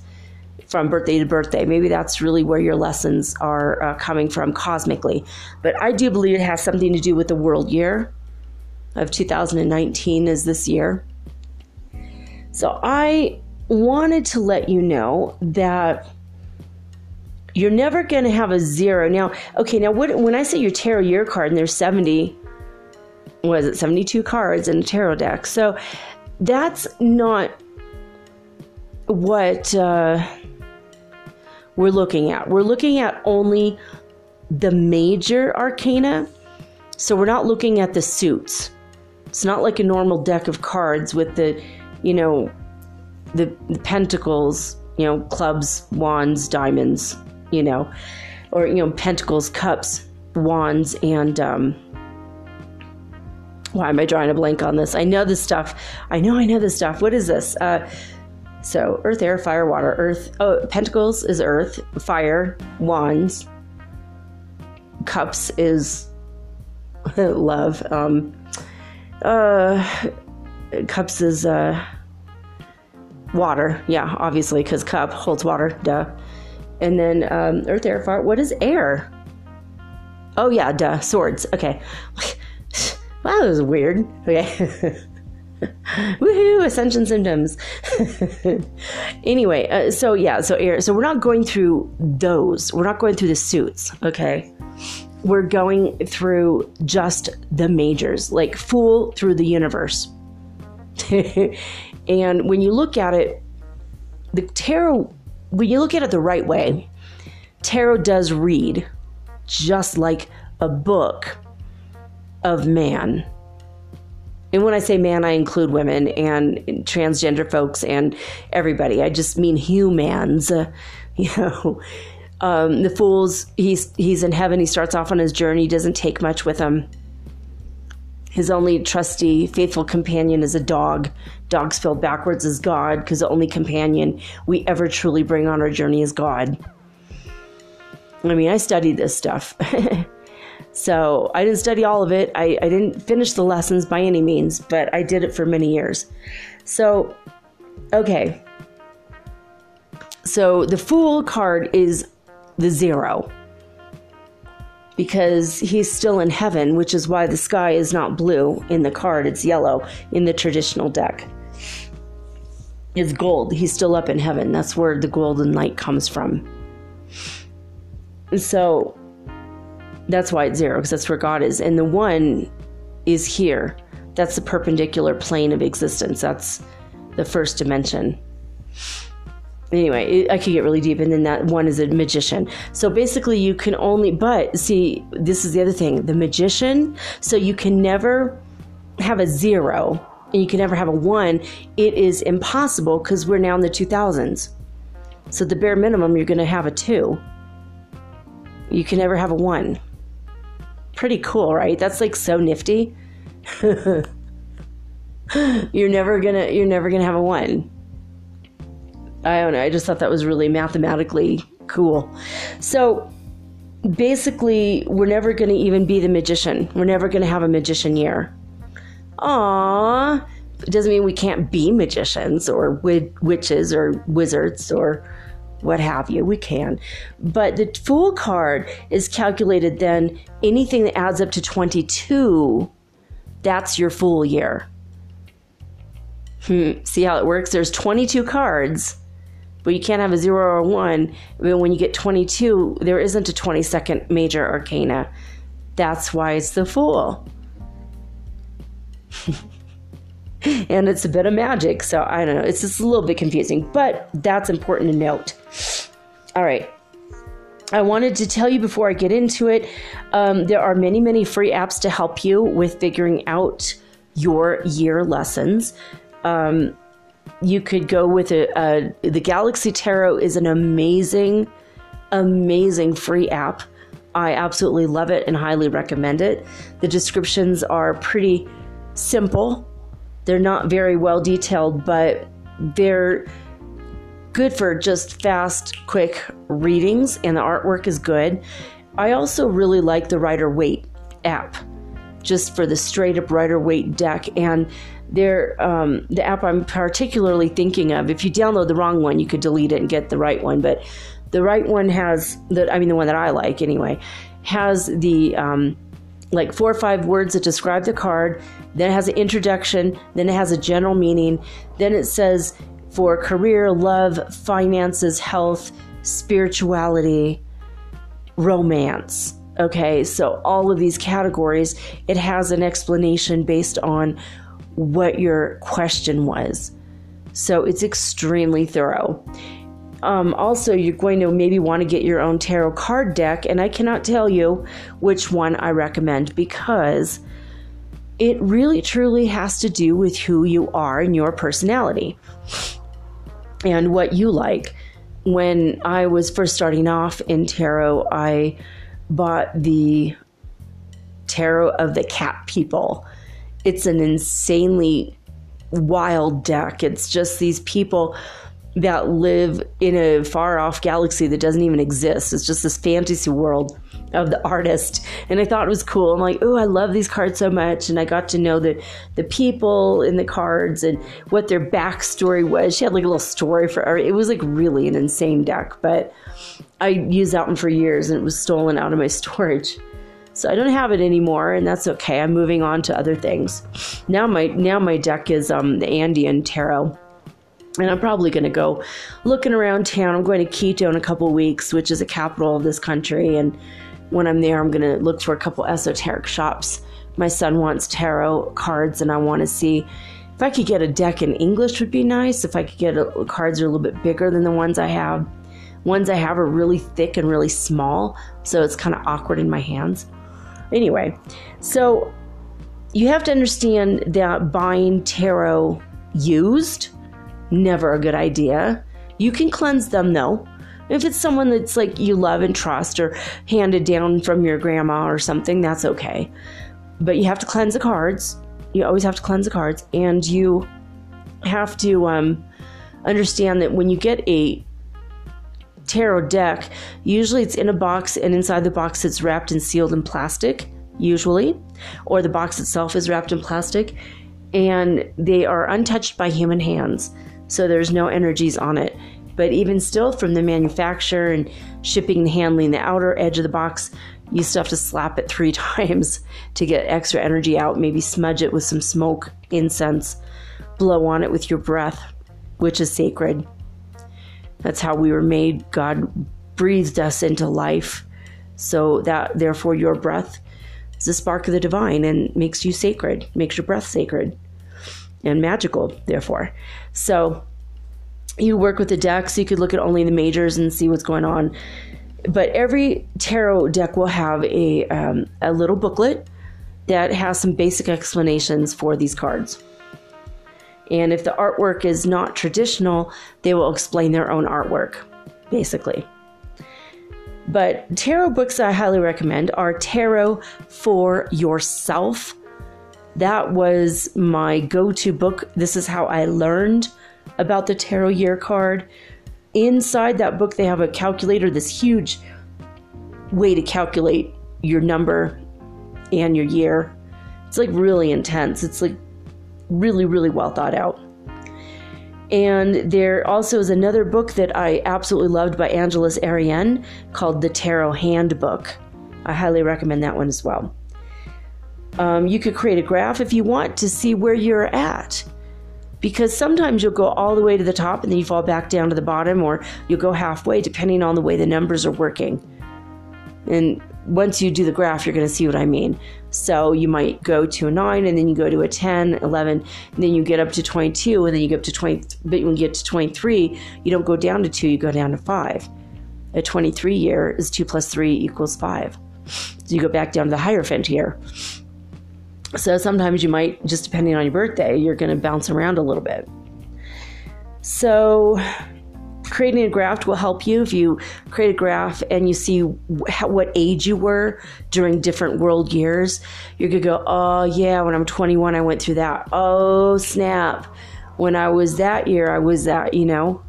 S1: from birthday to birthday. Maybe that's really where your lessons are uh, coming from cosmically. But I do believe it has something to do with the world year of 2019 is this year. So I wanted to let you know that you're never going to have a zero. Now, okay, now what, when I say your tarot year card and there's 70, was it 72 cards in a tarot deck? So that's not what uh, we're looking at. We're looking at only the major arcana. So we're not looking at the suits. It's not like a normal deck of cards with the, you know, the, the pentacles, you know, clubs, wands, diamonds, you know, or, you know, pentacles, cups, wands, and, um, why am I drawing a blank on this? I know this stuff. I know I know this stuff. What is this? Uh, so earth, air, fire, water. Earth. Oh, pentacles is earth. Fire. Wands. Cups is (laughs) love. Um, uh, cups is uh, water. Yeah, obviously, because cup holds water. Duh. And then um, earth, air, fire. What is air? Oh yeah, duh. Swords. Okay. (laughs) wow, that was weird. Okay. (laughs) Woohoo! Ascension symptoms. (laughs) anyway, uh, so yeah, so air. So we're not going through those. We're not going through the suits. Okay. We're going through just the majors, like Fool through the universe. (laughs) and when you look at it, the tarot, when you look at it the right way, tarot does read just like a book of man. And when I say man, I include women and transgender folks and everybody. I just mean humans. Uh, (laughs) you know, um, the fool's he's he's in heaven. He starts off on his journey. He doesn't take much with him. His only trusty, faithful companion is a dog. Dog spelled backwards is God, because the only companion we ever truly bring on our journey is God. I mean, I studied this stuff. (laughs) so I didn't study all of it. I, I didn't finish the lessons by any means, but I did it for many years. So, okay. So the Fool card is the zero because he's still in heaven, which is why the sky is not blue in the card, it's yellow in the traditional deck. It's gold. He's still up in heaven. That's where the golden light comes from. So that's why it's zero, because that's where God is. And the one is here. That's the perpendicular plane of existence. That's the first dimension anyway, I could get really deep. And then that one is a magician. So basically, you can only, but see, this is the other thing the magician, so you can never have a zero and you can never have a one. It is impossible because we're now in the 2000s. So the bare minimum, you're going to have a two. You can never have a one. Pretty cool, right? That's like so nifty. (laughs) you're never gonna you're never gonna have a one I don't know. I just thought that was really mathematically cool. So basically, we're never going to even be the magician. We're never going to have a magician year. Aww. It doesn't mean we can't be magicians or witches or wizards or what have you. We can. But the Fool card is calculated then anything that adds up to 22, that's your Fool year. Hmm. See how it works? There's 22 cards but you can't have a zero or a one. When you get 22, there isn't a 22nd major arcana. That's why it's the Fool. (laughs) and it's a bit of magic, so I don't know. It's just a little bit confusing, but that's important to note. All right. I wanted to tell you before I get into it um, there are many, many free apps to help you with figuring out your year lessons. Um, you could go with a, a, the Galaxy Tarot is an amazing, amazing free app. I absolutely love it and highly recommend it. The descriptions are pretty simple. They're not very well detailed, but they're good for just fast, quick readings, and the artwork is good. I also really like the Rider Waite app, just for the straight up Rider Waite deck. And there, um, the app I'm particularly thinking of, if you download the wrong one, you could delete it and get the right one. But the right one has the, I mean, the one that I like anyway, has the um, like four or five words that describe the card. Then it has an introduction. Then it has a general meaning. Then it says for career, love, finances, health, spirituality, romance. Okay, so all of these categories, it has an explanation based on what your question was. So it's extremely thorough. Um, also, you're going to maybe want to get your own tarot card deck, and I cannot tell you which one I recommend because it really truly has to do with who you are and your personality and what you like. When I was first starting off in tarot, I bought the Tarot of the Cat People. It's an insanely wild deck. It's just these people that live in a far off galaxy that doesn't even exist. It's just this fantasy world of the artist. And I thought it was cool. I'm like, oh, I love these cards so much. And I got to know the, the people in the cards and what their backstory was. She had like a little story for her. It was like really an insane deck. But I used that one for years and it was stolen out of my (laughs) storage. So I don't have it anymore, and that's okay. I'm moving on to other things. Now my now my deck is um, the Andean Tarot and I'm probably going to go looking around town. I'm going to Quito in a couple weeks, which is the capital of this country. And when I'm there, I'm going to look for a couple esoteric shops. My son wants tarot cards, and I want to see if I could get a deck in English would be nice. If I could get a, cards are a little bit bigger than the ones I have. Ones I have are really thick and really small, so it's kind of awkward in my hands. Anyway, so you have to understand that buying tarot used never a good idea. You can cleanse them though. If it's someone that's like you love and trust or handed down from your grandma or something, that's okay. But you have to cleanse the cards. You always have to cleanse the cards. And you have to um, understand that when you get a tarot deck, usually it's in a box, and inside the box it's wrapped and sealed in plastic, usually, or the box itself is wrapped in plastic, and they are untouched by human hands so there's no energies on it. But even still, from the manufacturer and shipping and handling the outer edge of the box, you still have to slap it three (laughs) times to get extra energy out. Maybe smudge it with some smoke, incense, blow on it with your breath, which is sacred. That's how we were made. God breathed us into life. So that therefore your breath is a spark of the divine and makes you sacred, makes your breath sacred and magical, therefore. So you work with the deck, so you could look at only the majors and see what's going on. But every tarot deck will have a, um, a little booklet that has some basic explanations for these cards. And if the artwork is not traditional, they will explain their own artwork, basically. But tarot books I highly recommend are Tarot for Yourself that was my go to book. This is how I learned about the tarot year card. Inside that book, they have a calculator, this huge way to calculate your number and your year. It's like really intense. It's like really, really well thought out. And there also is another book that I absolutely loved by Angeles Arrien called The Tarot Handbook. I highly recommend that one as well. Um, you could create a graph if you want to see where you're at. Because sometimes you'll go all the way to the top and then you fall back down to the bottom, or you'll go halfway depending on the way the numbers are working. And once you do the graph, you're going to see what I mean. So you might go to a 9, and then you go to a 10, 11, and then you get up to 22, and then you get up to 20. But when you get to 23, you don't go down to 2, you go down to 5. A 23 year is 2 plus 3 equals 5. So you go back down to the Hierophant here. So sometimes you might, just depending on your birthday, you're going to bounce around a little bit. So creating a graph will help you if you create a graph and you see what age you were during different world years. you could go, oh, yeah, when I'm 21, I went through that. Oh, snap. When I was that year, I was that, you know.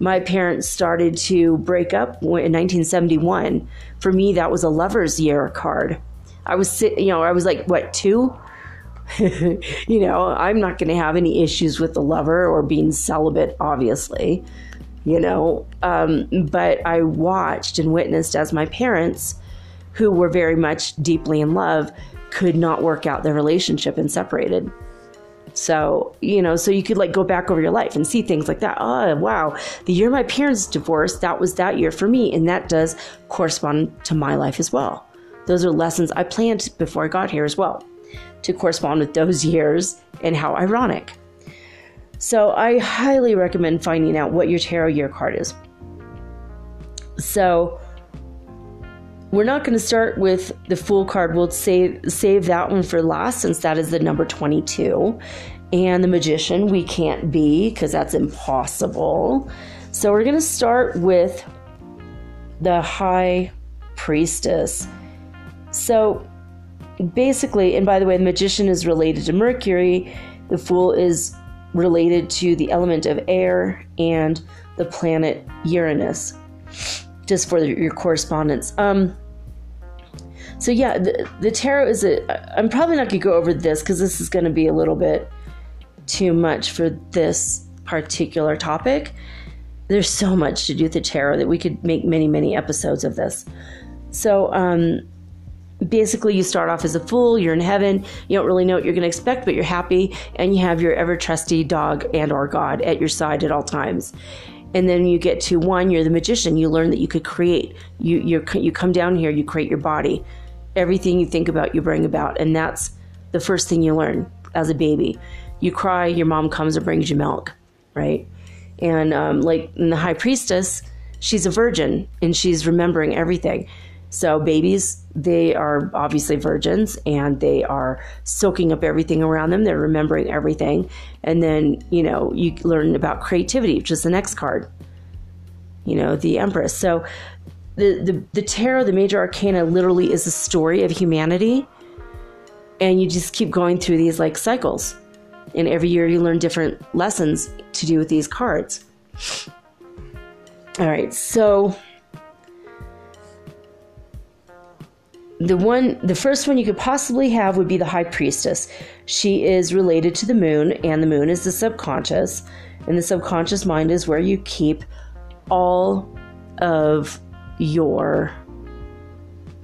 S1: My parents started to break up in 1971. For me, that was a lover's year card. I was, you know, I was like, what, two? (laughs) you know, I'm not going to have any issues with the lover or being celibate, obviously, you know. Um, but I watched and witnessed as my parents, who were very much deeply in love, could not work out their relationship and separated. So, you know, so you could like go back over your life and see things like that. Oh, wow. The year my parents divorced, that was that year for me. And that does correspond to my life as well. Those are lessons I planned before I got here as well to correspond with those (laughs) years and how ironic. So I highly recommend finding out what your tarot year card is. So we're not going to start with the Fool card. We'll save save that one for last since that is the number 22. And the magician we can't be because that's impossible. So we're going to start with the high priestess. So basically, and by the way, the magician is related to Mercury, the fool is related to the element of air and the planet Uranus, just for your correspondence. Um, so yeah, the, the tarot is a. I'm probably not gonna go over this because this is gonna be a little bit too much for this particular topic. There's so much to do with the tarot that we could make many, many episodes of this. So, um, basically you start off as a fool you're in heaven you don't really know what you're going to expect but you're happy and you have your ever trusty dog and or god at your side at all times. And then you get to one you're the magician you learn that you could create you you you come down here you create your body. Everything you think about you bring about and that's the first thing you learn as a baby. You cry your mom comes and brings you milk right? And um, like in the high priestess she's a virgin and she's remembering everything so babies, they are obviously virgins and they are soaking up everything around them. They're remembering everything. And then, you know, you learn about creativity, which is the next card. You know, the Empress. So the, the, the tarot, the major arcana, literally is a story of humanity. And you just keep going through these like cycles. And every year you learn different lessons to do with these cards. All right, so the one the first one you could possibly have would be the high priestess. She is related to the moon and the moon is the subconscious and the subconscious mind is where you keep all of your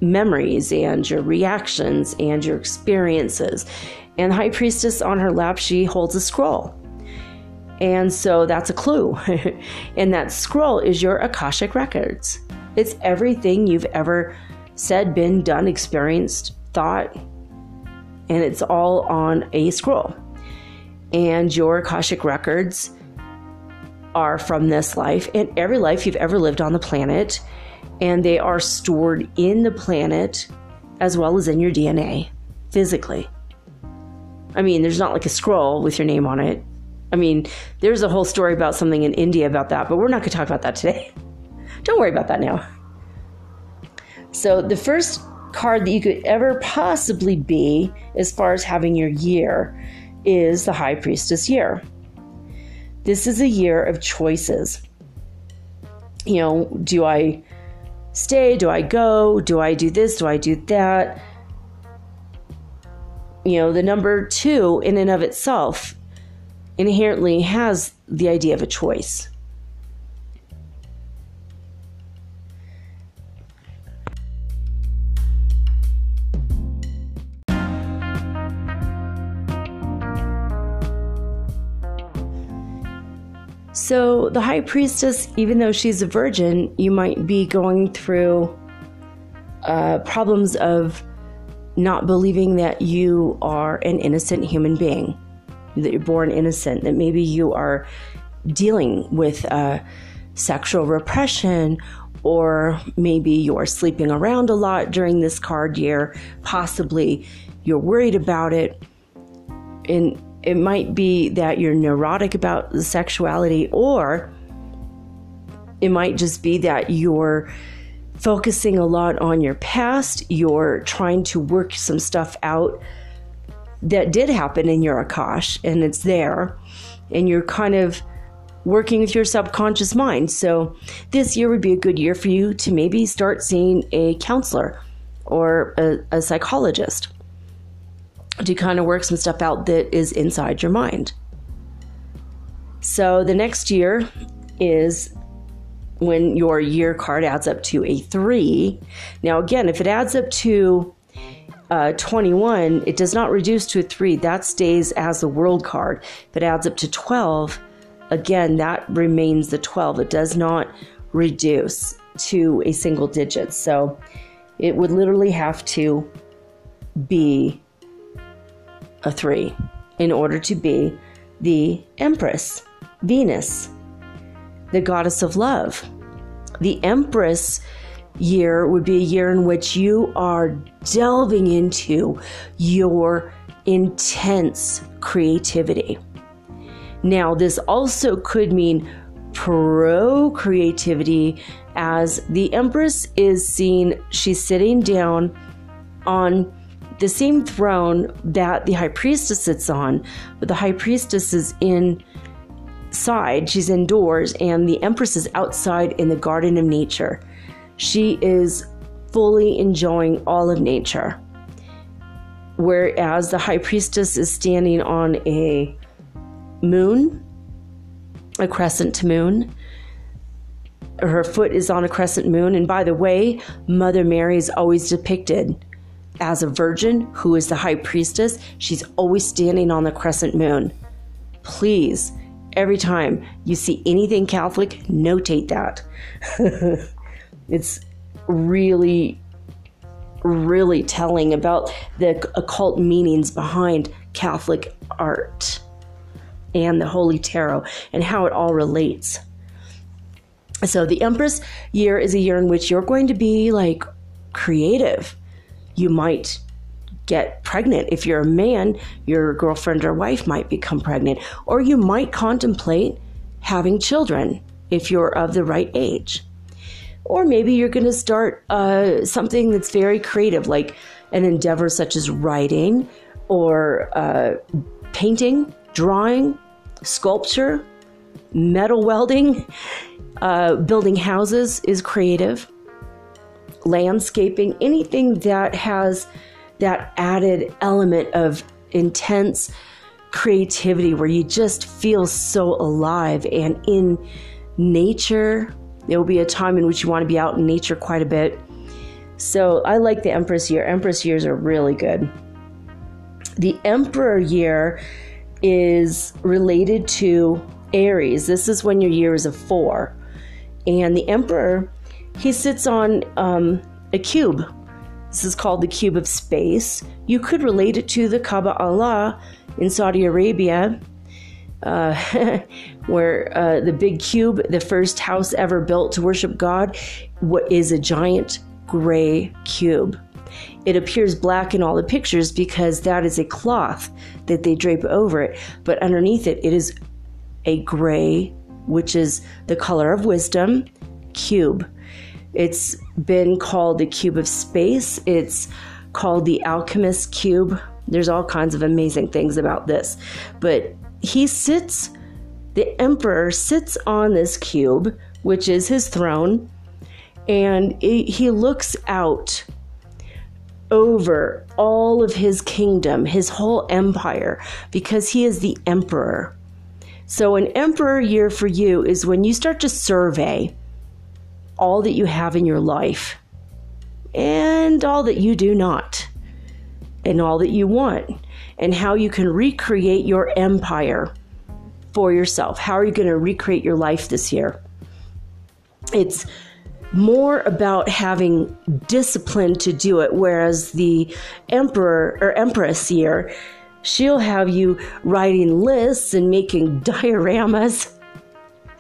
S1: memories and your reactions and your experiences. And the high priestess on her lap she holds a scroll. And so that's a clue. (laughs) And that scroll is your akashic records. It's everything you've ever said, been, done, experienced, thought, and it's all on a scroll. And your Akashic records are from this life and every life you've ever lived on the planet, and they are stored in the planet as well as in your DNA physically. I mean, there's not like a scroll with your name on it. I mean, there's a whole story about something in India about that, but we're not going to talk about that today. (laughs) Don't worry about that now. So the first card that you could ever possibly be, as far as having your year, is the High Priestess year. This is a year of choices. You know, do I stay? Do I go? Do I do this? Do I do that? You know, the number two, in and of itself, inherently has the idea of a choice. So, the high priestess, even though she's a virgin, you might be going through uh, problems of not believing that you are an innocent human being, that you're born innocent, that maybe you are dealing with uh, sexual repression or maybe you're sleeping around a lot during this card year. Possibly you're worried about it. And it might be that you're neurotic about sexuality, or it might just be that you're focusing a lot on your past. You're trying to work some stuff out that did happen in your Akash, and it's there. And you're kind of working with your subconscious mind. So, this year would be a good year for you to maybe start seeing a counselor or a, a psychologist to kind of work some stuff out that is inside your mind. So, the next year is when your year card adds up to a three. Now, again, if it adds up to uh, 21, it does not reduce to a three. That stays as the world card. If it adds up to 12, again, that remains the 12. It does not reduce to a single digit. So it would literally have to be a three in order to be the Empress, Venus, the goddess of love. The Empress year would be a year in which you are delving into your intense creativity. Now, this also could mean pro creativity as the Empress is seen, she's sitting down on the same throne that the High Priestess sits on, but the High Priestess is inside, she's indoors, and the Empress is outside in the Garden of Nature. She is fully enjoying all of nature. Whereas the High Priestess is standing on a moon, a crescent moon. Her foot is on a crescent moon. And by the way, Mother Mary is always depicted as a virgin who is the high priestess. She's always standing on the crescent moon. Please, every time you see anything Catholic, notate that. (laughs) it's really, really telling about the occult meanings behind Catholic art and the Holy Tarot and how it all relates. So, the Empress year is a year in which you're going to be like creative. You might get pregnant. If you're a man, your girlfriend or wife might become pregnant, or you might contemplate having children if you're of the right age. Or maybe you're going to start uh, something that's very creative, like an endeavor such as writing or uh, painting, drawing, sculpture, metal welding, uh, building houses is creative, landscaping, anything that has that added element of intense creativity where you just feel so alive and in nature. There will be a time in which you want to be out in nature quite a bit. So I like the Empress year. Empress years are really good. The Emperor year is related to Aries. This is when your year is a four. And the Emperor, he sits on um, a cube. This is called the cube of space. You could relate it to the Kaaba Allah in Saudi Arabia, uh, (laughs) where uh, the big cube, the first house ever built to worship God, what is a giant gray cube. It appears black in all the pictures because that is a cloth that they drape over it, but underneath it, it is a gray, which is the color of wisdom, cube. It's been called the cube of space. It's called the alchemist cube. There's all kinds of amazing things about this. But he sits, the emperor sits on this cube, which is his throne, and he looks out over all of his kingdom, his whole empire, because he is the emperor. So, an emperor year for you is when you start to survey all that you have in your life and all that you do not, and all that you want, and how you can recreate your empire for yourself. How are you going to recreate your life this year? It's more about having discipline to do it, whereas the emperor or empress year, she'll have you writing lists and making (laughs) dioramas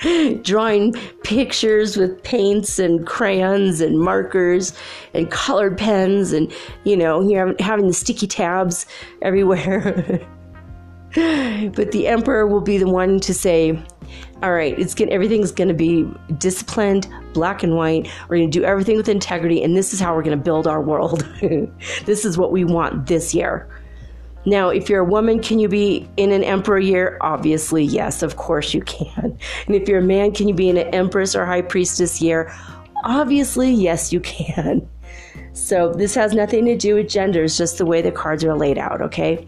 S1: (laughs) drawing pictures with paints and crayons and markers and colored pens and you know you're having the sticky tabs everywhere. (laughs) But the emperor will be the one to say all right it's gonna everything's gonna be disciplined black and white. We're gonna do everything with integrity and this is how we're gonna build our world. (laughs) This is what we want this year now, if you're a woman, can you be in an emperor year? Obviously, yes, of course you can. And if you're a man, can you be in an empress or high priestess year? Obviously, yes, you can. So, this has nothing to do with gender, it's just the way the cards are laid out, okay?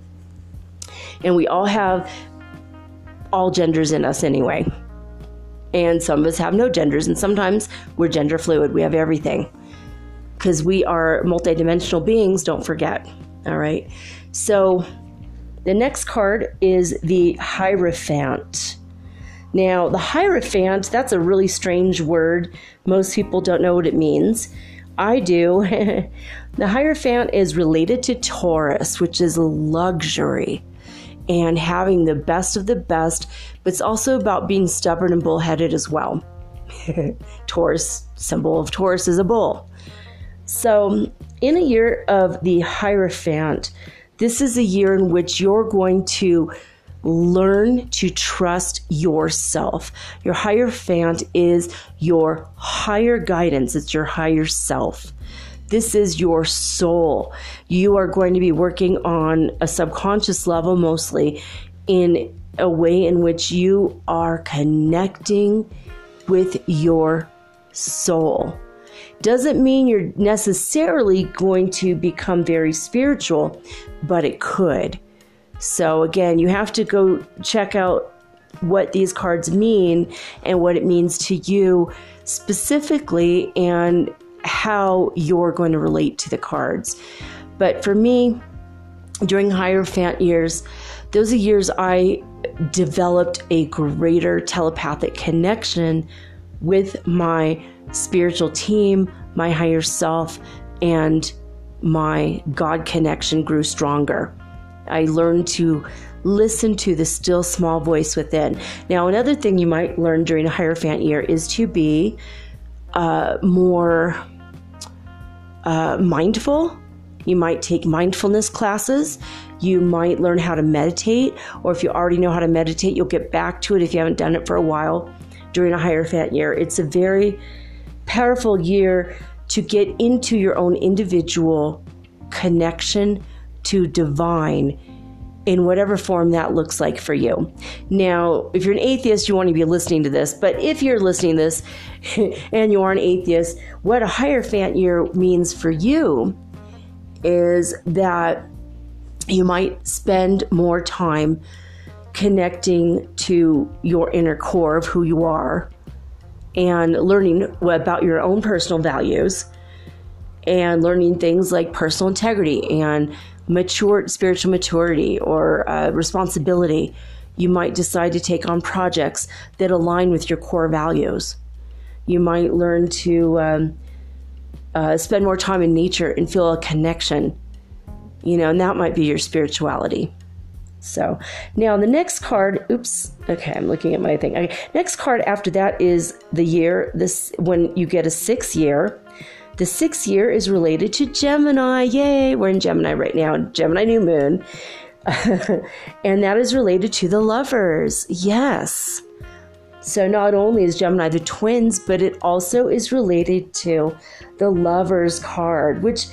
S1: And we all have all genders in us anyway. And some of us have no genders, and sometimes we're gender fluid. We have everything. Because we are multidimensional beings, don't forget. All right. So the next card is the Hierophant. Now, the Hierophant, that's a really strange word. Most people don't know what it means. I do. (laughs) the Hierophant is related to Taurus, which is luxury and having the best of the best, but it's also about being stubborn and bullheaded as well. (laughs) Taurus, symbol of Taurus, is a bull. So, in a year of the Hierophant, this is a year in which you're going to learn to trust yourself. Your Hierophant is your higher guidance, it's your higher self. This is your soul. You are going to be working on a subconscious level mostly in a way in which you are connecting with your soul. Doesn't mean you're necessarily going to become very spiritual, but it could. So, again, you have to go check out what these cards mean and what it means to you specifically and how you're going to relate to the cards. But for me, during Hierophant years, those are years I developed a greater telepathic connection with my spiritual team, my higher self, and my God connection grew stronger. I learned to listen to the still small voice within. Now, another thing you might learn during a Hierophant year is to be uh, more uh, mindful. You might take mindfulness classes. You might learn how to meditate, or if you already know how to meditate, you'll get back to it if you haven't done it for a while during a Hierophant year. It's a very powerful year to get into your own individual connection to divine in whatever form that looks like for you. Now, if you're an atheist, you want to be listening to this, but if you're listening to this (laughs) and you are an atheist, what a higher Hierophant year means for you is that you might spend more time connecting to your inner core of who you are and learning about your own personal values and learning things like personal integrity and mature spiritual maturity or uh, responsibility you might decide to take on projects that align with your core values. You might learn to um, uh, spend more time in nature and feel a connection you know and that might be your spirituality so now the next card, oops, okay, I'm looking at my thing. Okay, next card after that is the year, this when you get a six year. The sixth year is related to Gemini. Yay, we're in Gemini right now, Gemini new moon. (laughs) and that is related to the lovers. Yes. So not only is Gemini the twins, but it also is related to the lovers card, which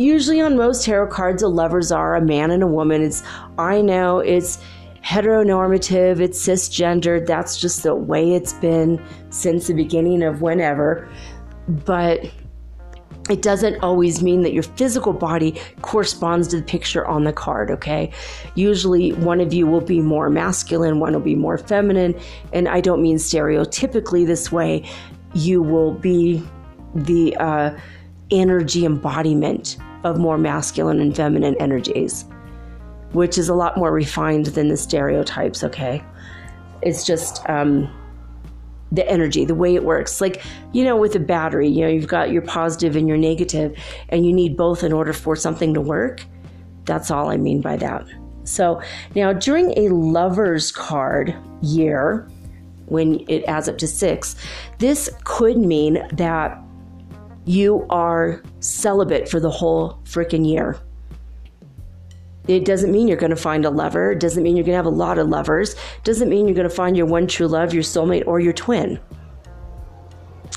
S1: usually on most tarot cards, the lovers are a man and a woman. It's, I know, it's heteronormative, it's cisgendered. That's just the way it's been since the beginning of whenever. But it doesn't always mean that your physical body corresponds to the picture on the card, okay? Usually one of you will be more masculine, one will be more feminine, and I don't mean stereotypically this way. You will be the uh, energy embodiment of more masculine and feminine energies, which is a lot more refined than the stereotypes, okay? It's just um, the energy, the way it works. Like, you know, with a battery, you know, you've got your positive and your negative, and you need both in order for something to work. That's all I mean by that. So now, during a lover's card year, when it adds up to six. This could mean that you are celibate for the whole freaking year. It doesn't mean you're going to find a lover. It doesn't mean you're going to have a lot of lovers. It doesn't mean you're going to find your one true love, your soulmate, or your twin.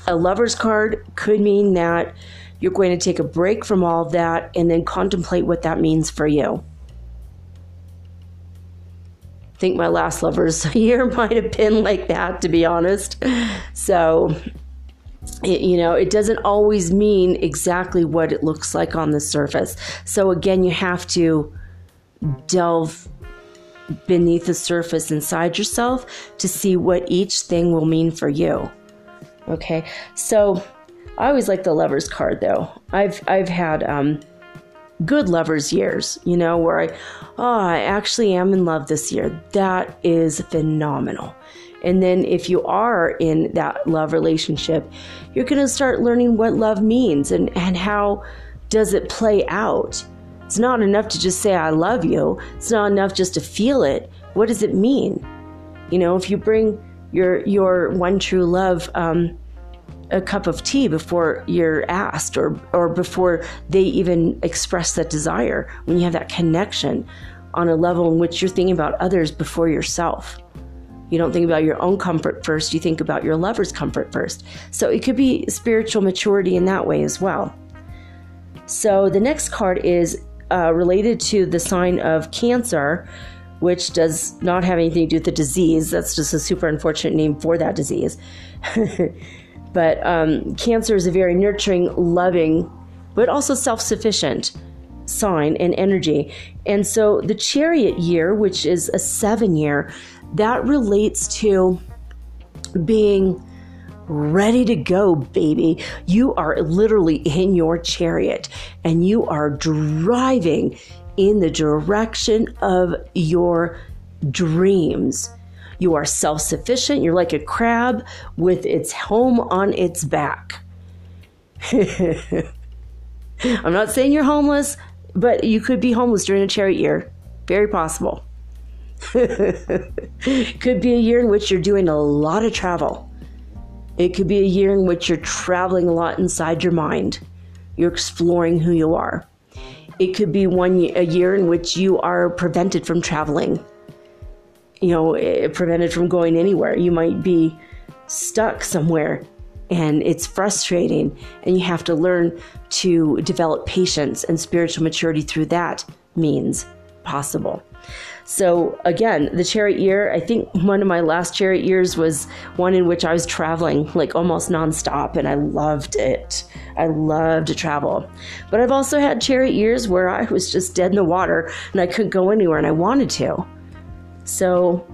S1: A lover's card could mean that you're going to take a break from all of that and then contemplate what that means for you. I think my last lover's (laughs) year might have been like that, to be honest. So, you know, it doesn't always mean exactly what it looks like on the surface. So, again, you have to delve beneath the surface inside yourself to see what each thing will mean for you. Okay, so I always like the lovers card though. I've I've had um, good lovers years, you know, where I oh I actually am in love this year. That is phenomenal. And then if you are in that love relationship, you're going to start learning what love means and and how does it play out it's not enough to just say, I love you. It's not enough just to feel it. What does it mean? You know, if you bring your, your one true love, um, a cup of tea before you're asked or, or before they even express that desire, when you have that connection on a level in which you're thinking about others before yourself. You don't think about your own comfort first, you think about your lover's comfort first. So it could be spiritual maturity in that way as well. So the next card is uh, related to the sign of Cancer, which does not have anything to do with the disease. That's just a super unfortunate name for that disease. (laughs) but um, Cancer is a very nurturing, loving, but also self sufficient sign and energy. And so the chariot year, which is a seven year, that relates to being ready to go, baby. You are literally in your chariot and you are driving in the direction of your dreams. You are self sufficient. You're like a crab with its home on its back. (laughs) I'm not saying you're homeless, but you could be homeless during a chariot year. Very possible. (laughs) could be a year in which you're doing a lot of travel it could be a year in which you're traveling a lot inside your mind. You're exploring who you are. It could be one a year in which you are prevented from traveling. You know, eh, prevented from going anywhere. You might be stuck somewhere and it's frustrating and you have to learn to develop patience and spiritual maturity through that means possible. So again, the chariot year, I think one of my last chariot years was one in which I was traveling like almost nonstop and I loved it. I love to travel. But I've also had chariot years where I was just dead in the water and I couldn't go anywhere and I wanted to. So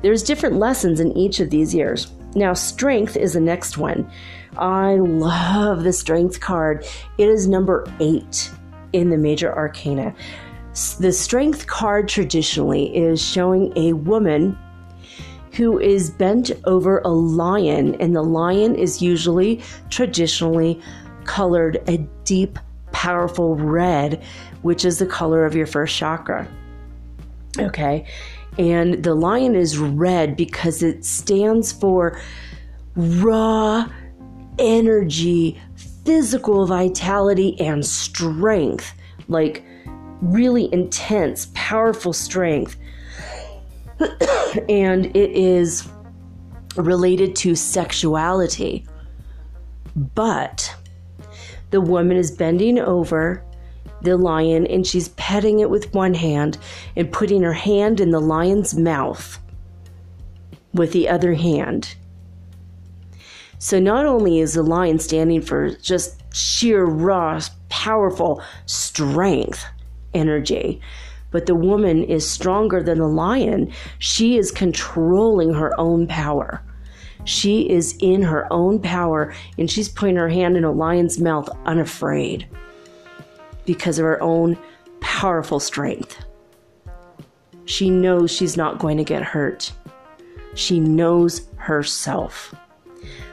S1: there's different lessons in each of these years. Now, strength is the next one. I love the strength card. It is number eight in the major arcana. The strength card traditionally is showing a woman who is bent over a lion, and the lion is usually traditionally colored a deep, powerful red, which is the color of your first chakra. Okay, and the lion is red because it stands for raw energy, physical vitality, and strength. Like really intense, powerful strength. (clears throat) and it is related to sexuality. But the woman is bending over the lion and she's petting it with one hand and putting her hand in the lion's mouth with the other hand. So not only is the lion standing for just sheer raw, powerful strength, energy. But the woman is stronger than the lion. She is controlling her own power. She is in her own power and she's putting her hand in a lion's mouth unafraid because of her own powerful strength. She knows she's not going to get hurt. She knows herself.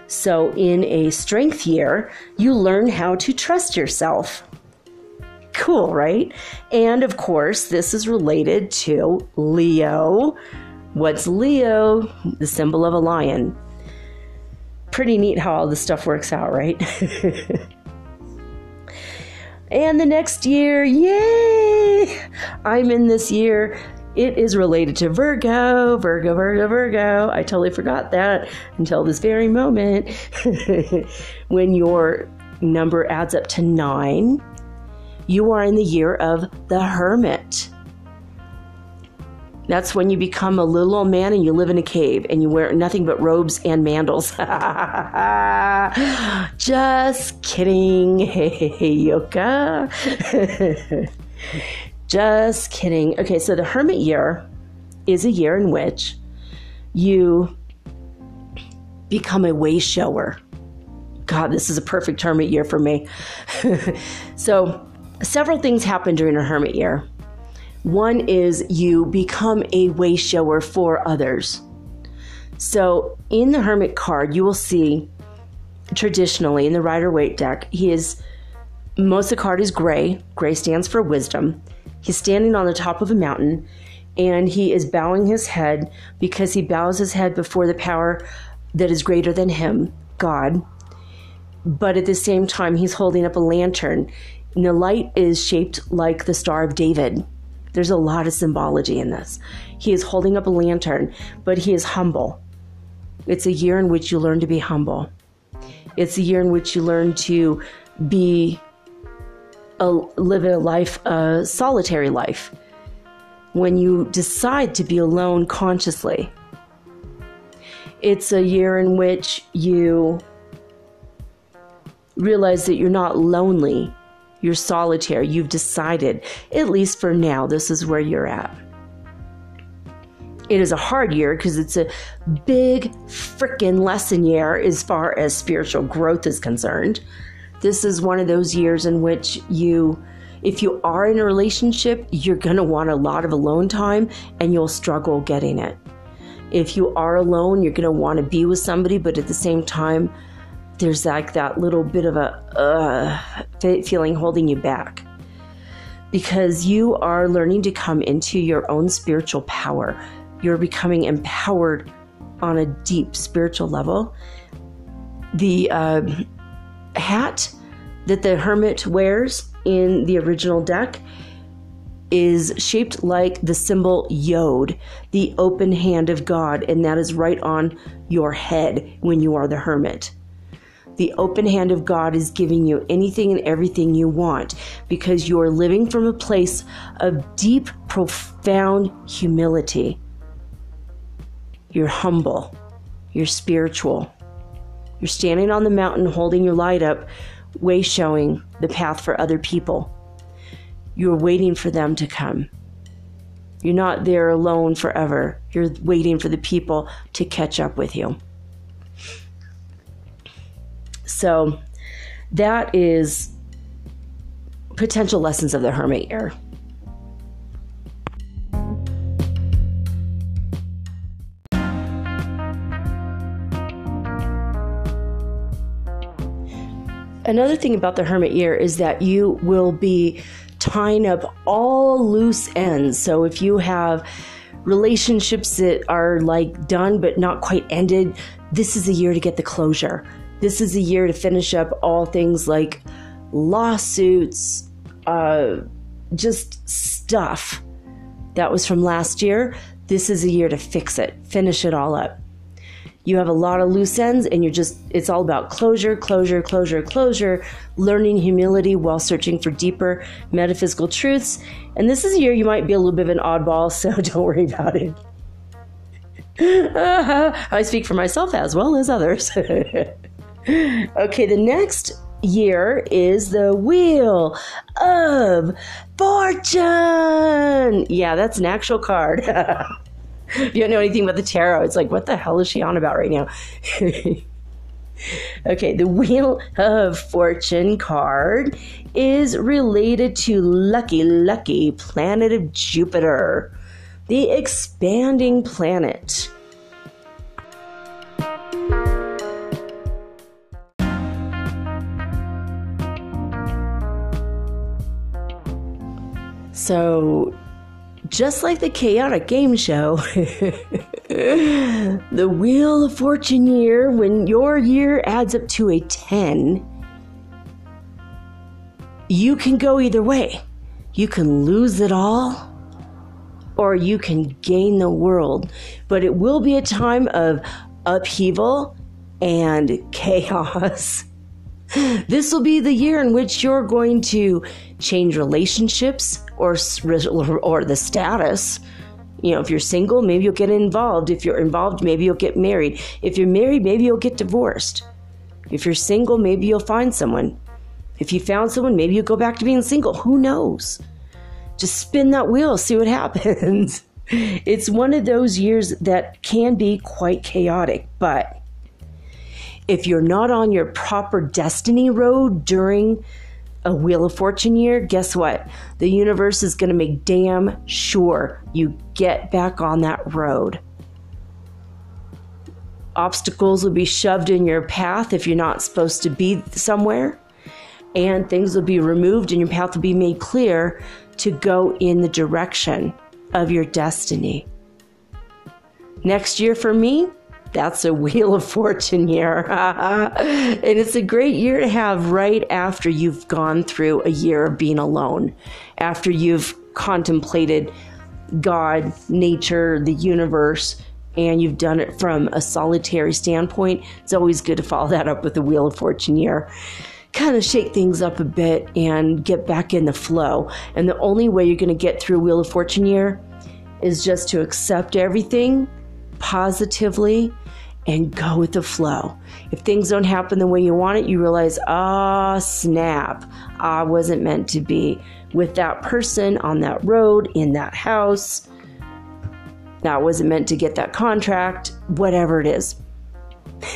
S1: So, in a strength year, you learn how to trust yourself. Cool, right? And of course, this is related to Leo, What's Leo? The symbol of a lion. Pretty neat how all this stuff works out, right? (laughs) and the next year, yay! I'm in this year. It is related to Virgo, Virgo, Virgo, Virgo. I totally forgot that until this very moment. (laughs) when your number adds up to nine, you are in the year of the Hermit. That's when you become a little old man and you live in a cave and you wear nothing but robes and mandals. (laughs) Just kidding. (laughs) Hey, Yoka. (laughs) Just kidding. Okay, so the hermit year is a year in which you become a way shower. God, this is a perfect hermit year for me. so, several things happen during a hermit year. One is you become a way shower for others. So in the Hermit card, you will see traditionally in the Rider Waite deck, he is most of the card is gray. Gray stands for wisdom. He's standing on the top of a mountain and he is bowing his head because he bows his head before the power that is greater than him, God. But at the same time, he's holding up a lantern. And the light is shaped like the Star of David. There's a lot of symbology in this. He is holding up a lantern, but he is humble. It's a year in which you learn to be humble. It's a year in which you learn to be a, live a life, a solitary life. When you decide to be alone consciously, it's a year in which you realize that you're not lonely you're solitary. You've decided, at least for now, this is where you're at. It is a hard year because it's a big freaking lesson year as far as spiritual growth is concerned. This is one of those years in which you, if you are in a relationship, you're going to want a lot of alone time and you'll struggle getting it. If you are alone, you're going to want to be with somebody, but at the same time, there's like that little bit of a uh, feeling holding you back because you are learning to come into your own spiritual power. You're becoming empowered on a deep spiritual level. The uh, hat that the hermit wears in the original deck is shaped like the symbol Yod, the open hand of God, and that is right on your head when you are the hermit. The open hand of God is giving you anything and everything you want because you're living from a place of deep, profound humility. You're humble, you're spiritual. You're standing on the mountain holding your light up, way showing the path for other people. You're waiting for them to come. You're not there alone forever. You're waiting for the people to catch up with you. So that is potential lessons of the hermit year. Another thing about the hermit year is that you will be tying up all loose ends. So if you have relationships that are like done but not quite ended, this is a year to get the closure. This is a year to finish up all things like lawsuits, uh, just stuff that was from last year. This is a year to fix it, finish it all up. You have a lot of loose ends, and you're just, it's all about closure, closure, closure, closure, learning humility while searching for deeper metaphysical truths. And this is a year you might be a little bit of an oddball, so (laughs) don't worry about it. (laughs) I speak for myself as well as others. (laughs) okay, the next year is the Wheel of Fortune. Yeah, that's an actual card. (laughs) if you don't know anything about the tarot, it's like, what the hell is she on about right now? (laughs) okay, the Wheel of Fortune card is related to Lucky Lucky, planet of Jupiter, the expanding planet. So just like the chaotic game show, (laughs) the Wheel of Fortune year, when your year adds up to a 10, you can go either way. You can lose it all or you can gain the world. But it will be a time of upheaval and chaos. (laughs) This will be the year in which you're going to change relationships or or the status. You know, if you're single, maybe you'll get involved. If you're involved, maybe you'll get married. If you're married, maybe you'll get divorced. If you're single, maybe you'll find someone. If you found someone, maybe you'll go back to being single. Who knows? Just spin that wheel, see what (laughs) happens. it's one of those years that can be quite chaotic, but if you're not on your proper destiny road during a Wheel of Fortune year, guess what? The universe is going to make damn sure you get back on that road. Obstacles will be shoved in your path if you're not supposed to be somewhere, and things will be removed and your path will be made clear to go in the direction of your destiny. Next year for me, that's a Wheel of Fortune year. (laughs) and it's a great year to have right after you've gone through a year of being alone, after you've contemplated God, nature, the universe, and you've done it from a solitary standpoint. It's always good to follow that up with a Wheel of Fortune year kind of shake things up a bit and get back in the flow. And the only way you're going to get through Wheel of Fortune year is just to accept everything positively and go with the flow. If things don't happen the way you want it, you realize, ah, oh, snap, I wasn't meant to be with that person on that road, in that house. That wasn't meant to get that contract, whatever it is. (laughs)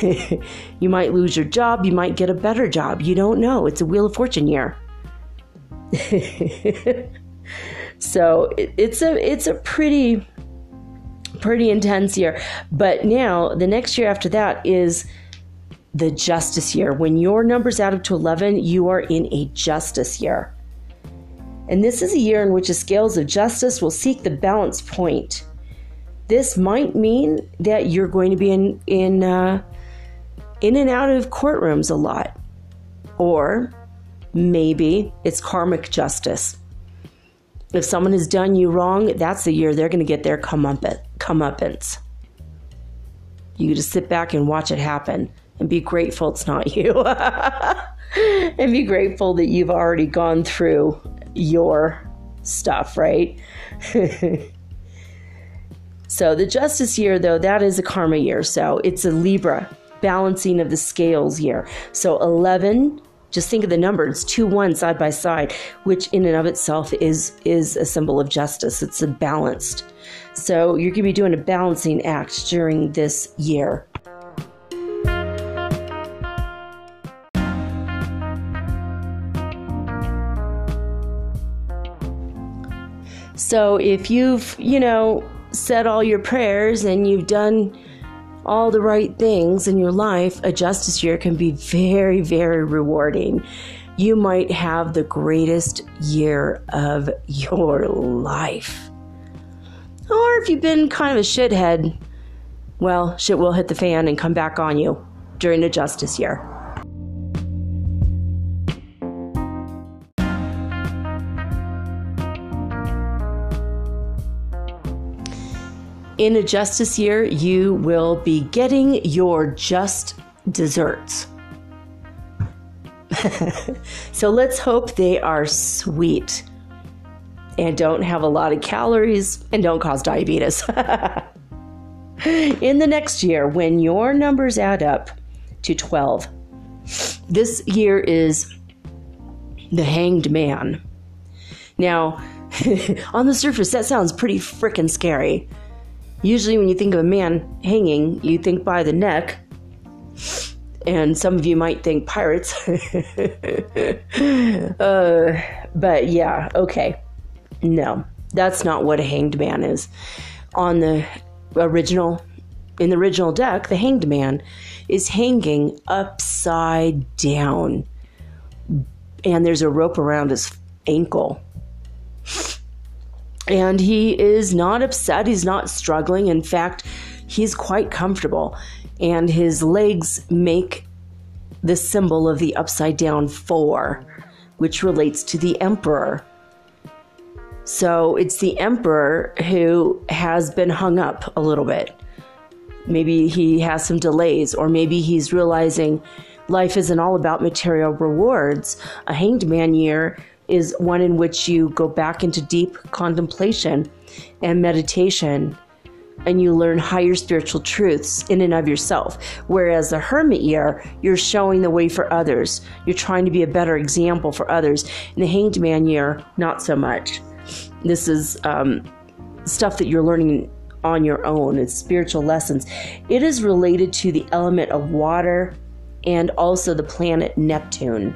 S1: you might lose your job, you might get a better job. You don't know. It's a Wheel of Fortune year. (laughs) so it, it's a it's a pretty pretty intense year. But now the next year after that is the justice year. When your number's out of to 11, you are in a justice year. And this is a year in which the scales of justice will seek the balance point. This might mean that you're going to be in in uh, in and out of courtrooms a lot. Or maybe it's karmic justice. If someone has done you wrong, that's the year they're going to get their comeuppance. You just sit back and watch it happen and be grateful it's not you. (laughs) and be grateful that you've already gone through your stuff, right? (laughs) so, the justice year, though, that is a karma year. So, it's a Libra balancing of the scales here. So 11, just think of the numbers, two one side by side, which in and of itself is is a symbol of justice. It's a balanced. So you're going to be doing a balancing act during this year. So if you've, you know, said all your prayers and you've done all the right things in your life, a justice year can be very, very rewarding. You might have the greatest year of (laughs) your life. Or if you've been kind of a shithead, well, shit will hit the fan and come back on you during the justice year. in a justice year, you will be getting your just desserts. (laughs) so let's hope they are sweet and don't have a lot of calories and don't cause diabetes. (laughs) in the next year, when your numbers add up to 12, this year is the hanged man. Now, (laughs) on the surface, that sounds pretty freaking scary. Usually, when you think of a man hanging, you think by the neck. And some of you might think pirates. (laughs) uh, but yeah, okay. No, that's not what a hanged man is. On the original, in the original deck, the hanged man is hanging upside down. And there's a rope around his ankle And he is not upset, he's not struggling. In fact, he's quite comfortable. And his legs make the symbol of the upside down four, which relates to the emperor. So it's the emperor who has been hung up a little bit. Maybe he has some delays, or maybe he's realizing life isn't all about material rewards. A hanged man year is one in which you go back into deep contemplation and meditation and you learn higher spiritual truths in and of yourself. Whereas the hermit year, you're showing the way for others. You're trying to be a better example for others. In the hanged man year, not so much. This is um, stuff that you're learning on your own. It's spiritual lessons. It is related to the element of water and also the planet Neptune.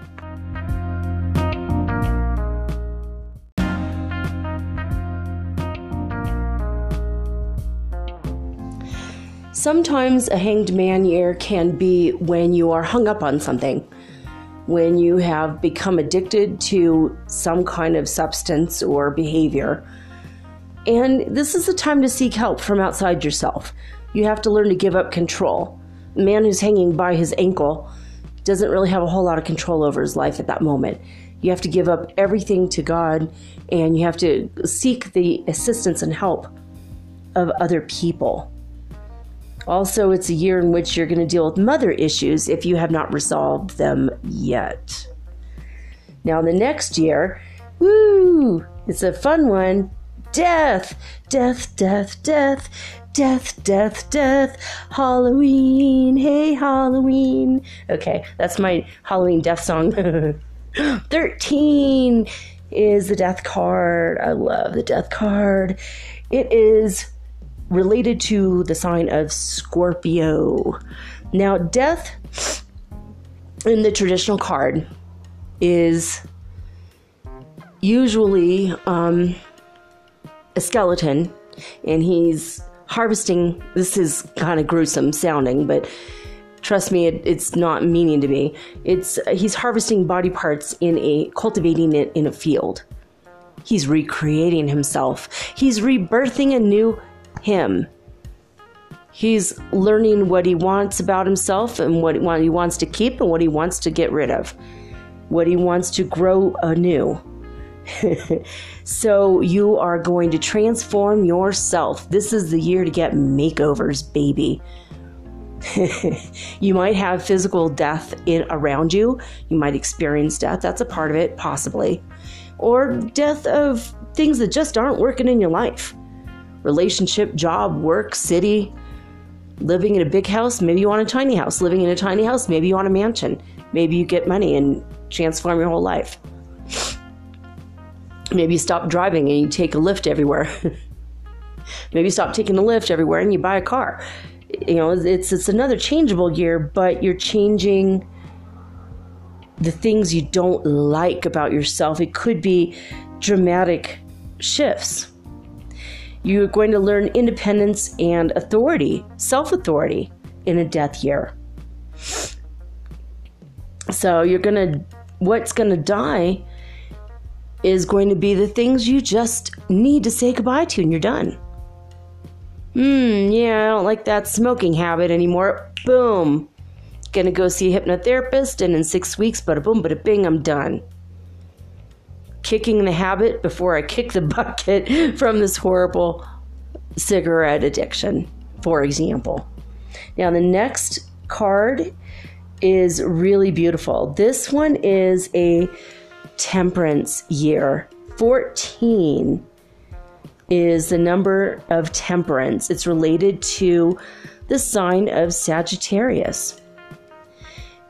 S1: Sometimes a hanged man year can be when you are hung up on something, when you have become addicted to some kind of substance or behavior. And this is the time to seek help from outside yourself. You have to learn to give up control. A man who's hanging by his ankle doesn't really have a whole lot of control over his life at that moment. You have to give up everything to God and you have to seek the assistance and help of other people. Also, it's a year in which you're going to deal with mother issues if you have not resolved them yet. Now, the next year, woo, it's a fun one. Death, death, death, death, death, death, death, Halloween, hey, Halloween. Okay, that's my Halloween death song. (laughs) 13 is the death card. I love the death card. It is related to the sign of Scorpio. Now, death in the traditional card is usually um, a skeleton, and he's harvesting. This is kind of gruesome sounding, but trust me, it, it's not meaning to be. It's he's harvesting body parts in a cultivating it in a field. He's recreating himself. He's rebirthing a new him. He's learning what he wants about himself and what he wants to keep and what he wants to get rid of, what he wants to grow anew. (laughs) so you are going to transform yourself. This is the year to get makeovers, baby. (laughs) you might have physical death in around you. You might experience death. That's a part of it, possibly. Or death of things that just aren't working in your life relationship, job, work, city, living in a big house. Maybe you want a tiny house. Living in a tiny house. Maybe you want a mansion. Maybe you get money and transform your whole life. Maybe you stop driving and you take a Lyft everywhere. (laughs) Maybe you stop taking the Lyft everywhere and you buy a car. You know, it's it's another changeable year, but you're changing the things you don't like about yourself. It could be dramatic shifts. You're going to learn independence and authority, self authority in a death year. So you're going to, what's going to die is going to be the things you just need to say goodbye to and you're done. Hmm, yeah, I don't like that smoking habit anymore. Boom. Gonna go see a hypnotherapist, and in six weeks, bada boom, bada bing, I'm done kicking the habit before I kick the (laughs) bucket from this horrible cigarette addiction, for example. Now, the next card is really beautiful. This one is a temperance year. 14 is the number of temperance, it's related to the sign of Sagittarius.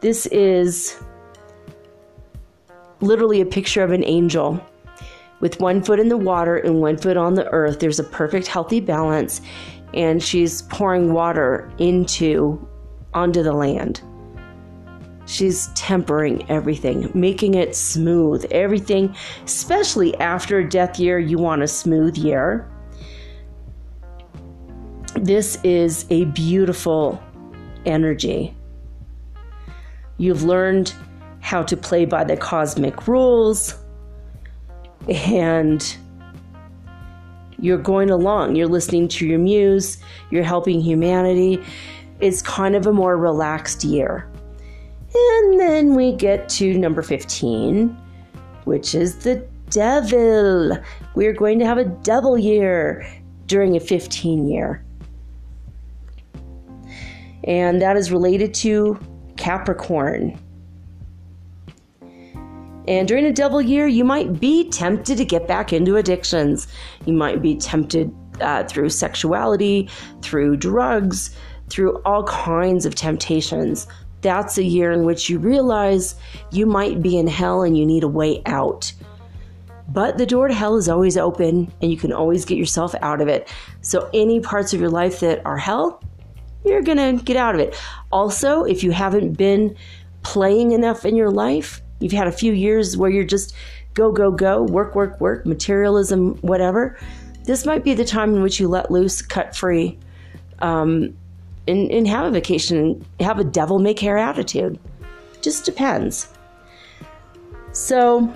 S1: This is literally a picture of an angel with one foot in the water and one foot on the earth. There's a perfect healthy balance, and she's pouring water into onto the land. She's tempering everything, making it smooth. Everything, especially after a death year, you want a smooth year. This is a beautiful energy. You've learned how to play by the cosmic rules, and You're going along, you're listening to your muse, you're helping humanity. It's kind of a more relaxed year. And then we get to number 15, which is the devil. We're going to have a devil year during a 15 year. And that is related to Capricorn. And during a devil year, you might be tempted to get back into addictions. You might be tempted uh, through sexuality, through drugs, through all kinds of temptations. That's a year in which you realize you might be in hell and you need a way out. But the door to hell is always open and you can always get yourself out of it. So, any parts of your life that are hell, you're going to get out of it. Also, if you haven't been playing enough in your life, you've had a few years where you're just go, go, go, work, work, work, materialism, whatever, this might be the time in which you let loose, cut free, um, and, and have a vacation, have a devil may care attitude. Just depends. So,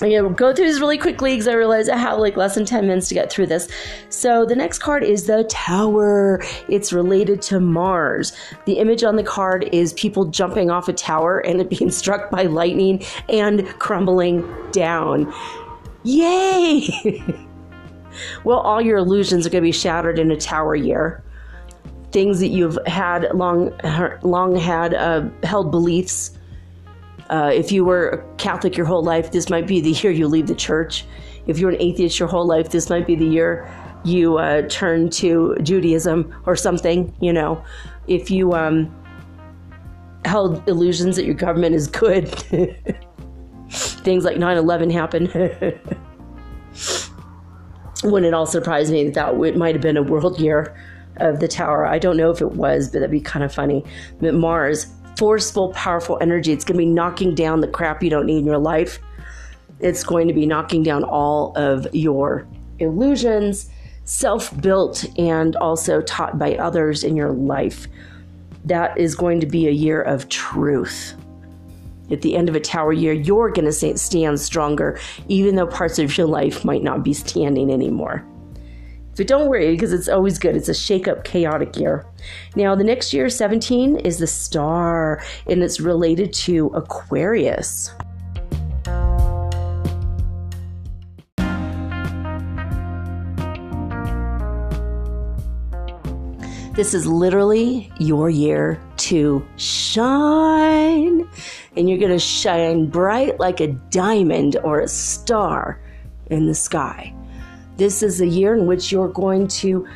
S1: I'm to go through these really quickly because I realize I have like less than 10 minutes to get through this. So the next card is the Tower. It's related to Mars. The image on the card is people jumping off a tower and it being (laughs) struck by lightning and crumbling down. Yay! (laughs) well, all your illusions are to be shattered in a tower year. Things that you've had long, long had uh, held beliefs uh, if you were a Catholic your whole life, this might be the year you leave the church. If you're an atheist your whole life, this might be the year you uh, turn to Judaism or something. You know, if you um, held illusions that your government is good, (laughs) things like 9 11 happen. (laughs) Wouldn't it all surprise me that that might have been a world year of the tower? I don't know if it was, but that'd be kind of funny. But Mars forceful, powerful energy. It's going to be knocking down the crap you don't need in your life. It's going to be knocking down all of your illusions, self built and also taught by others in your life. That is going to be a year of truth. At the end of a tower year, you're going to stand stronger, even though parts of your life might not be standing anymore. But don't worry because it's always good. It's a shake up, chaotic year. Now, the next year, 17, is the star, and it's related to Aquarius. This is literally your year to shine. And you're going to shine bright like a diamond or a star in the sky. This is a year in which you're going to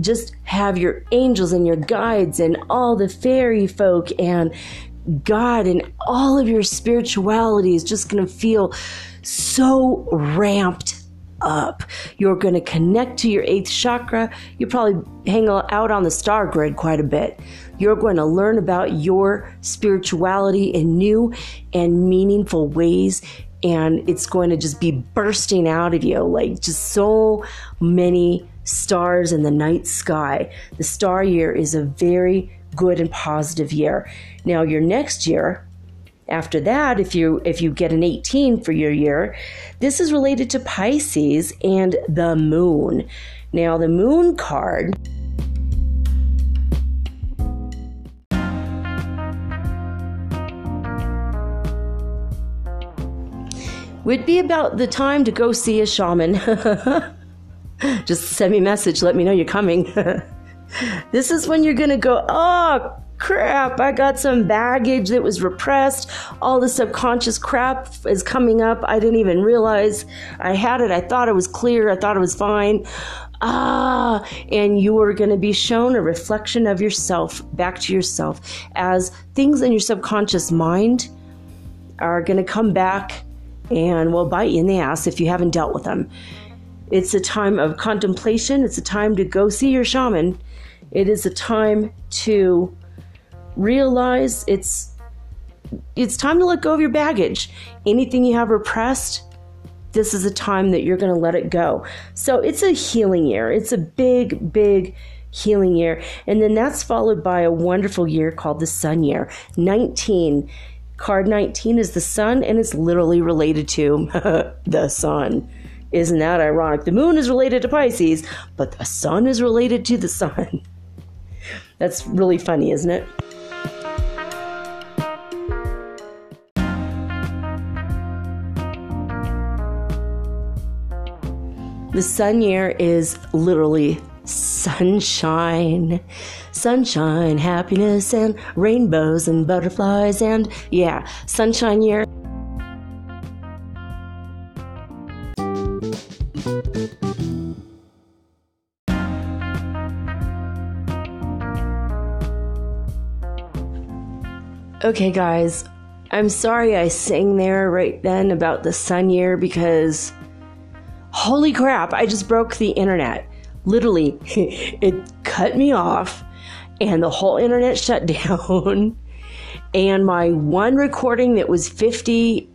S1: just have your angels and your guides and all the fairy folk and God and all of your spirituality is just going to feel so ramped up. You're going to connect to your eighth chakra. You probably hang out on the star grid quite a bit. You're going to learn about your spirituality in new and meaningful ways and it's going to just be bursting out of you like just so many stars in the night sky. The star year is a very good and positive year. Now your next year after that if you if you get an 18 for your year, this is related to Pisces and the moon. Now the moon card would be about the time to go see a shaman. (laughs) Just send me a message, let me know you're coming. (laughs) this is when you're going to go, oh, crap, I got some baggage that was repressed. All the subconscious crap is coming up. I didn't even realize I had it. I thought it was clear. I thought it was fine. Ah, and you are going to be shown a reflection of yourself back to yourself as things in your subconscious mind are going to come back and will bite you in the ass if you haven't dealt with them. It's a time of contemplation, it's a time to go see your shaman. It is a time to realize it's it's time to let go of your baggage. Anything you have repressed, this is a time that you're going to let it go. So it's a healing year. It's a big, big healing year. And then that's followed by a wonderful year called the sun year. 19 Card 19 is the sun, and it's literally related to (laughs) the sun. Isn't that ironic? The moon is related to Pisces, but the sun is related to the sun. (laughs) That's really funny, isn't it? The sun year is literally sunshine. Sunshine, happiness, and rainbows and butterflies, and yeah, sunshine year. Okay, guys, I'm sorry I sang there right then about the sun year because holy crap, I just broke the internet. Literally, (laughs) it cut me off and the whole internet shut (laughs) down. and my one recording that was 50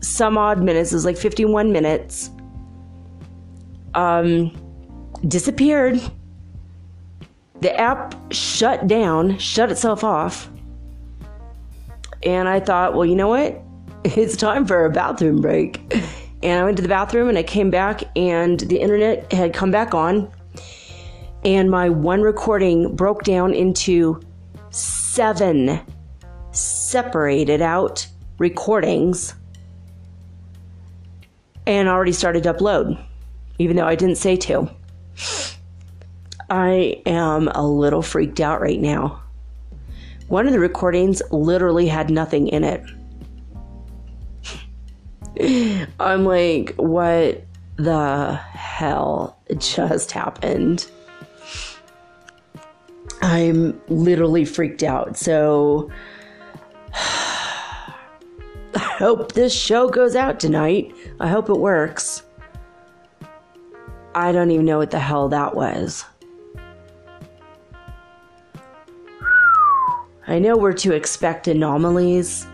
S1: some odd minutes, it was like 51 minutes, um, disappeared. The app shut down, shut itself off. And I thought, well, you know what? (laughs) It's time for a bathroom break. And I went to the bathroom and I came back and the internet had come back on. And my one recording broke down into seven separated out recordings and already started to upload, even though I didn't say to. I am a little freaked out right now. One of the recordings literally had nothing in it. I'm like, what the hell just happened? I'm literally freaked out. So I (sighs) hope this show goes out tonight. I hope it works. I don't even know what the hell that was. I know we're to expect anomalies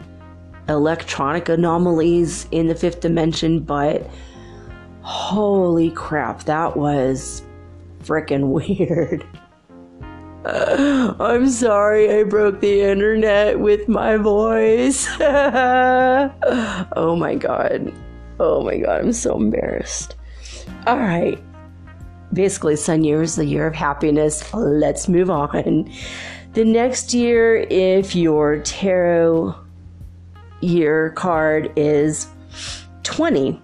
S1: electronic anomalies in the fifth dimension, but holy crap, that was freaking (laughs) weird. I'm sorry I broke the internet with my voice. (laughs) oh my god. Oh my god, I'm so embarrassed. All right. Basically, Sun Year is the year of happiness. Let's move on. The next year, if your tarot year card is 20.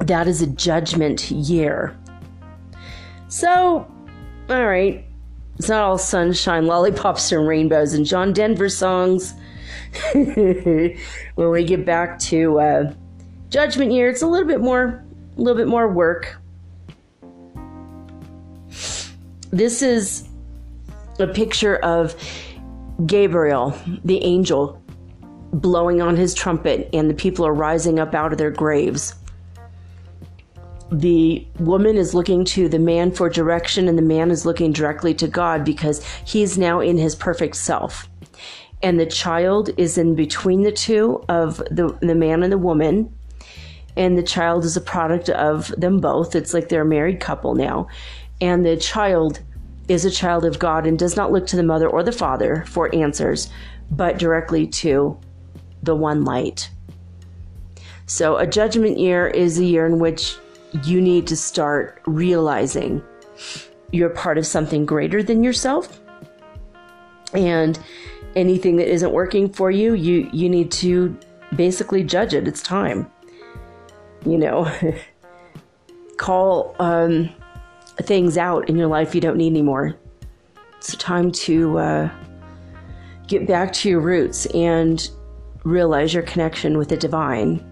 S1: That is a judgment year. So, all right, it's not all sunshine, lollipops, and rainbows and John Denver songs. (laughs) when we get back to uh, Judgment Year, it's a little bit more, a little bit more work. This is a picture of Gabriel, the angel, blowing on his trumpet, and the people are rising up out of their graves. The woman is looking to the man for direction, and the man is looking directly to God because he's now in his perfect self. And the child is in between the two of the, the man and the woman. And the child is a product of them both. It's like they're a married couple now. And the child is a child of God and does not look to the mother or the father for answers, but directly to the one light. So, a judgment year is a year in which you need to start realizing you're part of something greater than yourself. And anything that isn't working for you, you, you need to basically judge it. It's time. You know, (laughs) call um, things out in your life you don't need anymore. It's time to uh, get back to your roots and realize your connection with the divine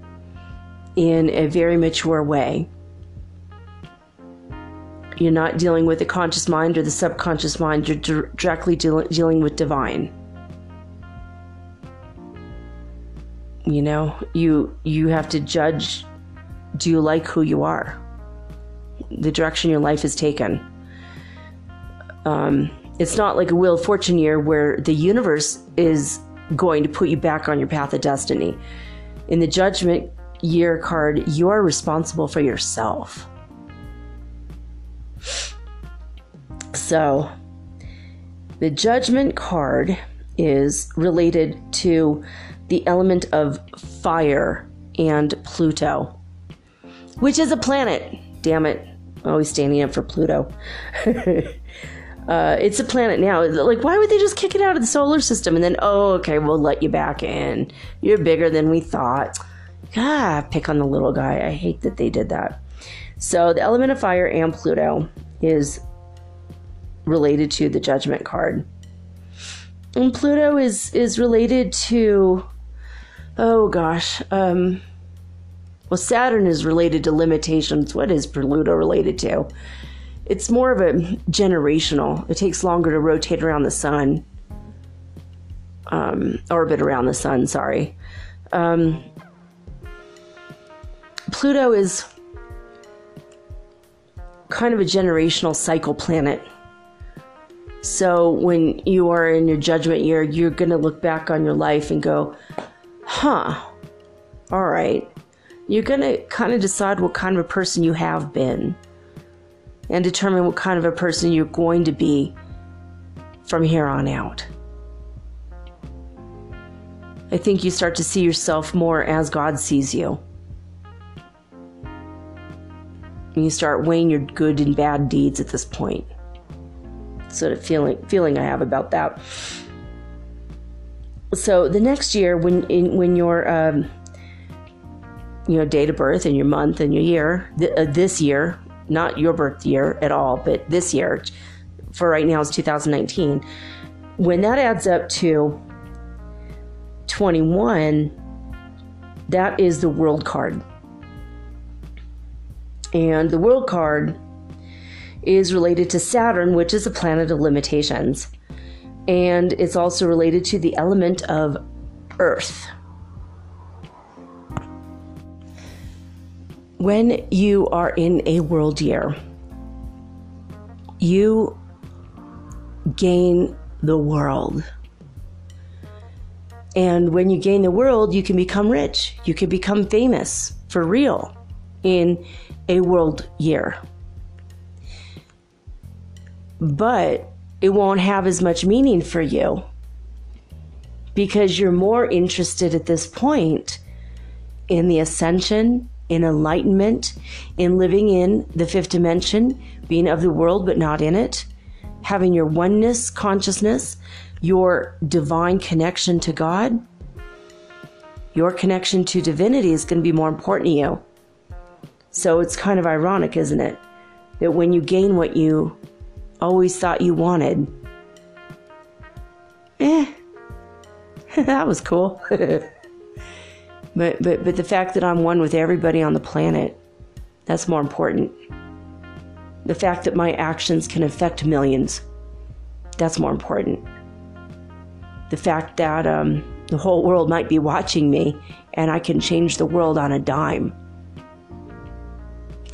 S1: in a very mature way. You're not dealing with the conscious mind or the subconscious mind, you're directly de- dealing with divine. You know, you you have to judge do you like who you are? The direction your life has taken. Um, it's not like a Wheel of Fortune year where the universe is going to put you back on your path of destiny. In the judgment year card, you are responsible for yourself. So, the judgment card is related to the element of fire and Pluto. which is a planet. Damn it. Always standing up for Pluto. (laughs) uh, it's a planet now. Like, why would they just kick it out of the solar system and then, oh, okay, we'll let you back in? You're bigger than we thought. Ah, pick on the little guy. I hate that they did that. So, the element of fire and Pluto is related to the judgment card. And Pluto is is related to oh gosh, um well Saturn is related to limitations. What is Pluto related to? It's more of a generational. It takes longer to rotate around the sun. Um, orbit around the sun, sorry. Um, Pluto is kind of a generational cycle planet. So when you are in your judgment year, you're going to look back on your life and go, huh, all right. You're going to kind of decide what kind of a person you have been and determine what kind of a person you're going to be from here on out. I think you start to see yourself more as God sees you. And you start weighing your good and bad deeds at this point sort of feeling feeling I have about that. So the next year, when in, when your um, you know date of birth and your month and your year, th- uh, this year, not your birth year at all, but this year, for right now is 2019. When that adds up to 21, that is the world card. And the world card is related to Saturn, which is a planet of limitations. And it's also related to the element of Earth. When you are in a world year, you gain the world. And when you gain the world, you can become rich. You can become famous for real in a world year but it won't have as much meaning for you because you're more interested at this point in the ascension, in enlightenment, in living in the fifth dimension, being of the world but not in it, having your oneness consciousness, your divine connection to God. Your connection to divinity is going to be more important to you. So it's kind of ironic, isn't it? That when you gain what you always thought you wanted. Eh, (laughs) that was cool. (laughs) but, but, but the fact that I'm one with everybody on the planet, that's more important. The fact that my actions can affect millions, that's more important. The fact that um, the whole world might be watching me and I can change the world on a dime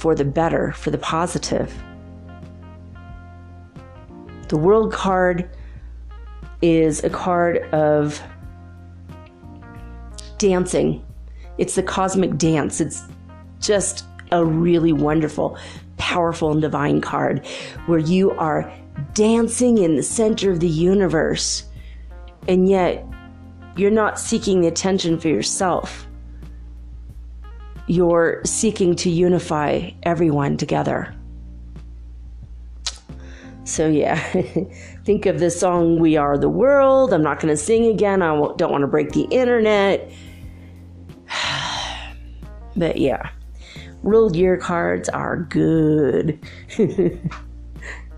S1: for the better, for the positive. The world card is a card of dancing. It's the cosmic dance. It's just a really wonderful, powerful, and divine card where you are dancing in the center of the universe, and yet you're not seeking the attention for yourself. You're seeking to unify everyone together. So, yeah, (laughs) think of the song We Are the World. I'm not going to sing again. I don't want to break the internet. (sighs) but, yeah, World Year cards are good. (laughs)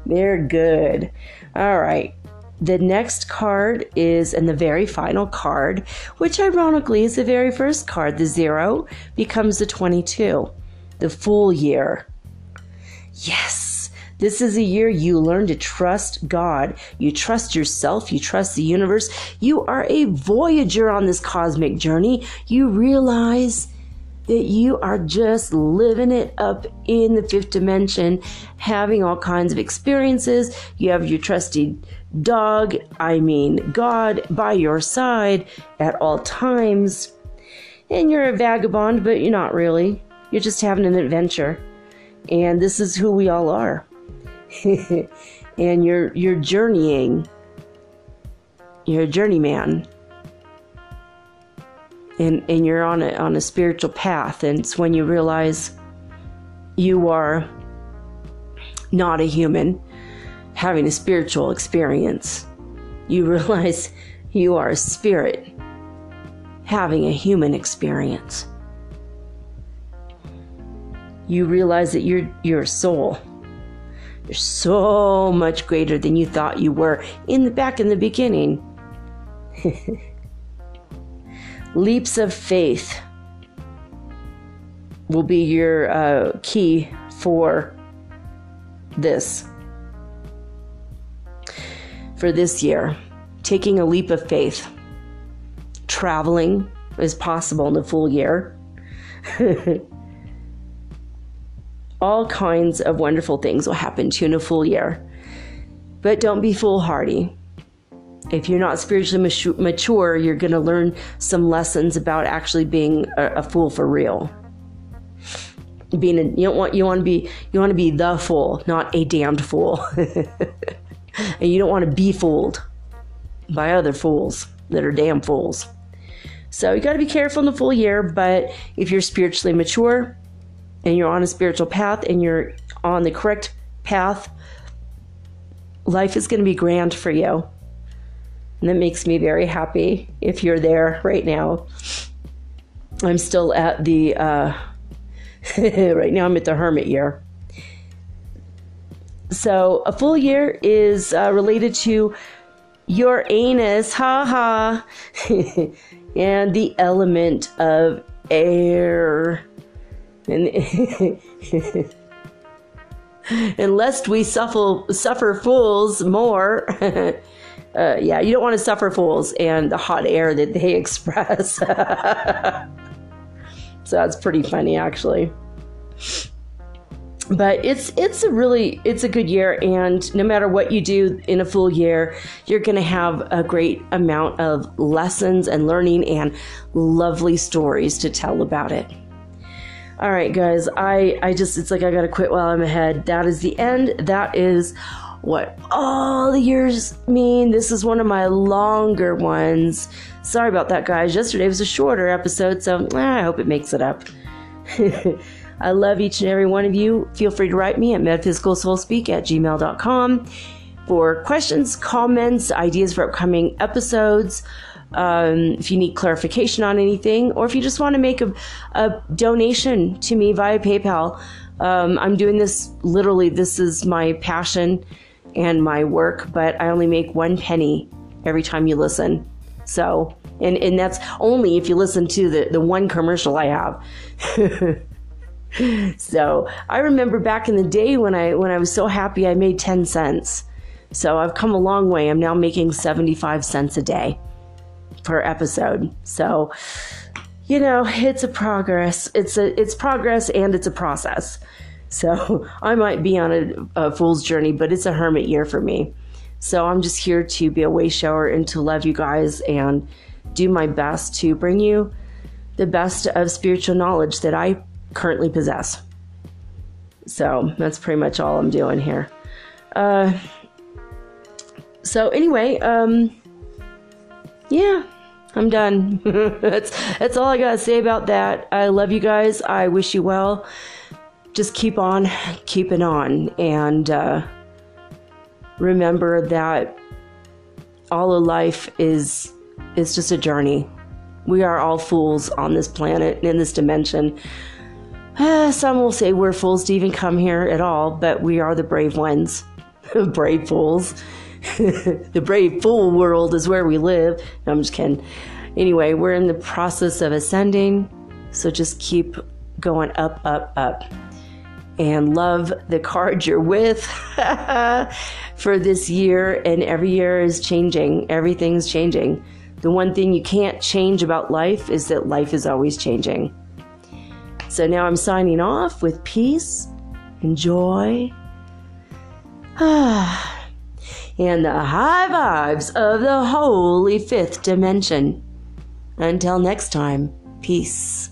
S1: They're good. All right. The next card is, and the very final card, which ironically is the very first card, the zero, becomes the 22, the Fool year. Yes this is a year you learn to trust God. You trust yourself. You trust the universe. You are a voyager on this cosmic journey. You realize that you are just living it up in the fifth dimension, having all kinds of experiences. You have your trusty dog, I mean, God, by your side at all times. And you're a vagabond, but you're not really. You're just having an adventure. And this is who we all are. (laughs) and you're you're journeying. You're a journeyman. And and you're on a on a spiritual path and it's when you realize you are not a human having a spiritual experience. You (laughs) realize you are a spirit having a human experience. You realize that you're your soul. You're so much greater than you thought you were in the back in the beginning. (laughs) Leaps of faith will be your uh, key for this. For this year, taking a leap of faith. Traveling is possible in the Fool year. (laughs) All kinds of wonderful things will happen to you in a Fool year. But don't be foolhardy. If you're not spiritually mature, you're going to learn some lessons about actually being a, a fool for real being a, you don't want you want to be you want to be the fool, not a damned fool. (laughs) and you don't want to be fooled by other fools that are damn fools. So you got to be careful in the Fool year, but if you're spiritually mature and you're on a spiritual path and you're on the correct path, life is going to be grand for you. And that makes me very happy if you're there right now. I'm still at the uh, (laughs) right now I'm at the hermit year. So a Fool year is uh, related to Uranus, ha ha, (laughs) and the element of air. And, (laughs) and lest we suffer, suffer fools more, uh, yeah, you don't want to suffer fools and the hot air that they (laughs) express. So that's pretty funny actually. But it's it's a really it's a good year and no matter what you do in a Fool year, you're going to have a great amount of lessons and learning and lovely stories to tell about it. All right, guys, I I just it's like I got to quit while I'm ahead. That is the end. That is what all the years mean. This is one of my longer ones. Sorry about that, guys. Yesterday was a shorter episode, so eh, I hope it makes it up. (laughs) I love each and every one of you. Feel free to write me at metaphysicalsoulspeak at gmail.com for questions, comments, ideas for upcoming episodes. Um, if you need clarification on anything, or if you just want to make a, a donation to me via PayPal, um, I'm doing this literally. This is my passion and my work, but I only make one penny every time you listen. So, and, and that's only if you listen to the, the one commercial I have. (laughs) so I remember back in the day when I when I was so happy I made 10 cents. So I've come a long way. I'm now making 75 cents a day per episode. So you know, it's a progress. It's a it's progress and it's a process. So I might be on a, a fool's journey, but it's a hermit year for me. So I'm just here to be a way shower and to love you guys and do my best to bring you the best of spiritual knowledge that I currently possess. So that's pretty much all I'm doing here. Uh, so anyway, um, yeah, I'm done. (laughs) that's that's all I gotta say about that. I love you guys. I wish you well. Just keep on keeping on, and uh, remember that all of life is is just a journey. We are all fools on this planet and in this dimension. Uh, some will say we're fools to even come here at all, but we are the brave ones. (laughs) brave fools. (laughs) the brave fool world is where we live. No, I'm just kidding. Anyway, we're in the process of ascending, so just keep going up, up, up and love the card you're with (laughs) for this year. And every year is changing, everything's changing. The one thing you can't change about life is that life is always changing. So now I'm signing off with peace and joy. (sighs) and the high vibes of the holy fifth dimension. Until next time, peace.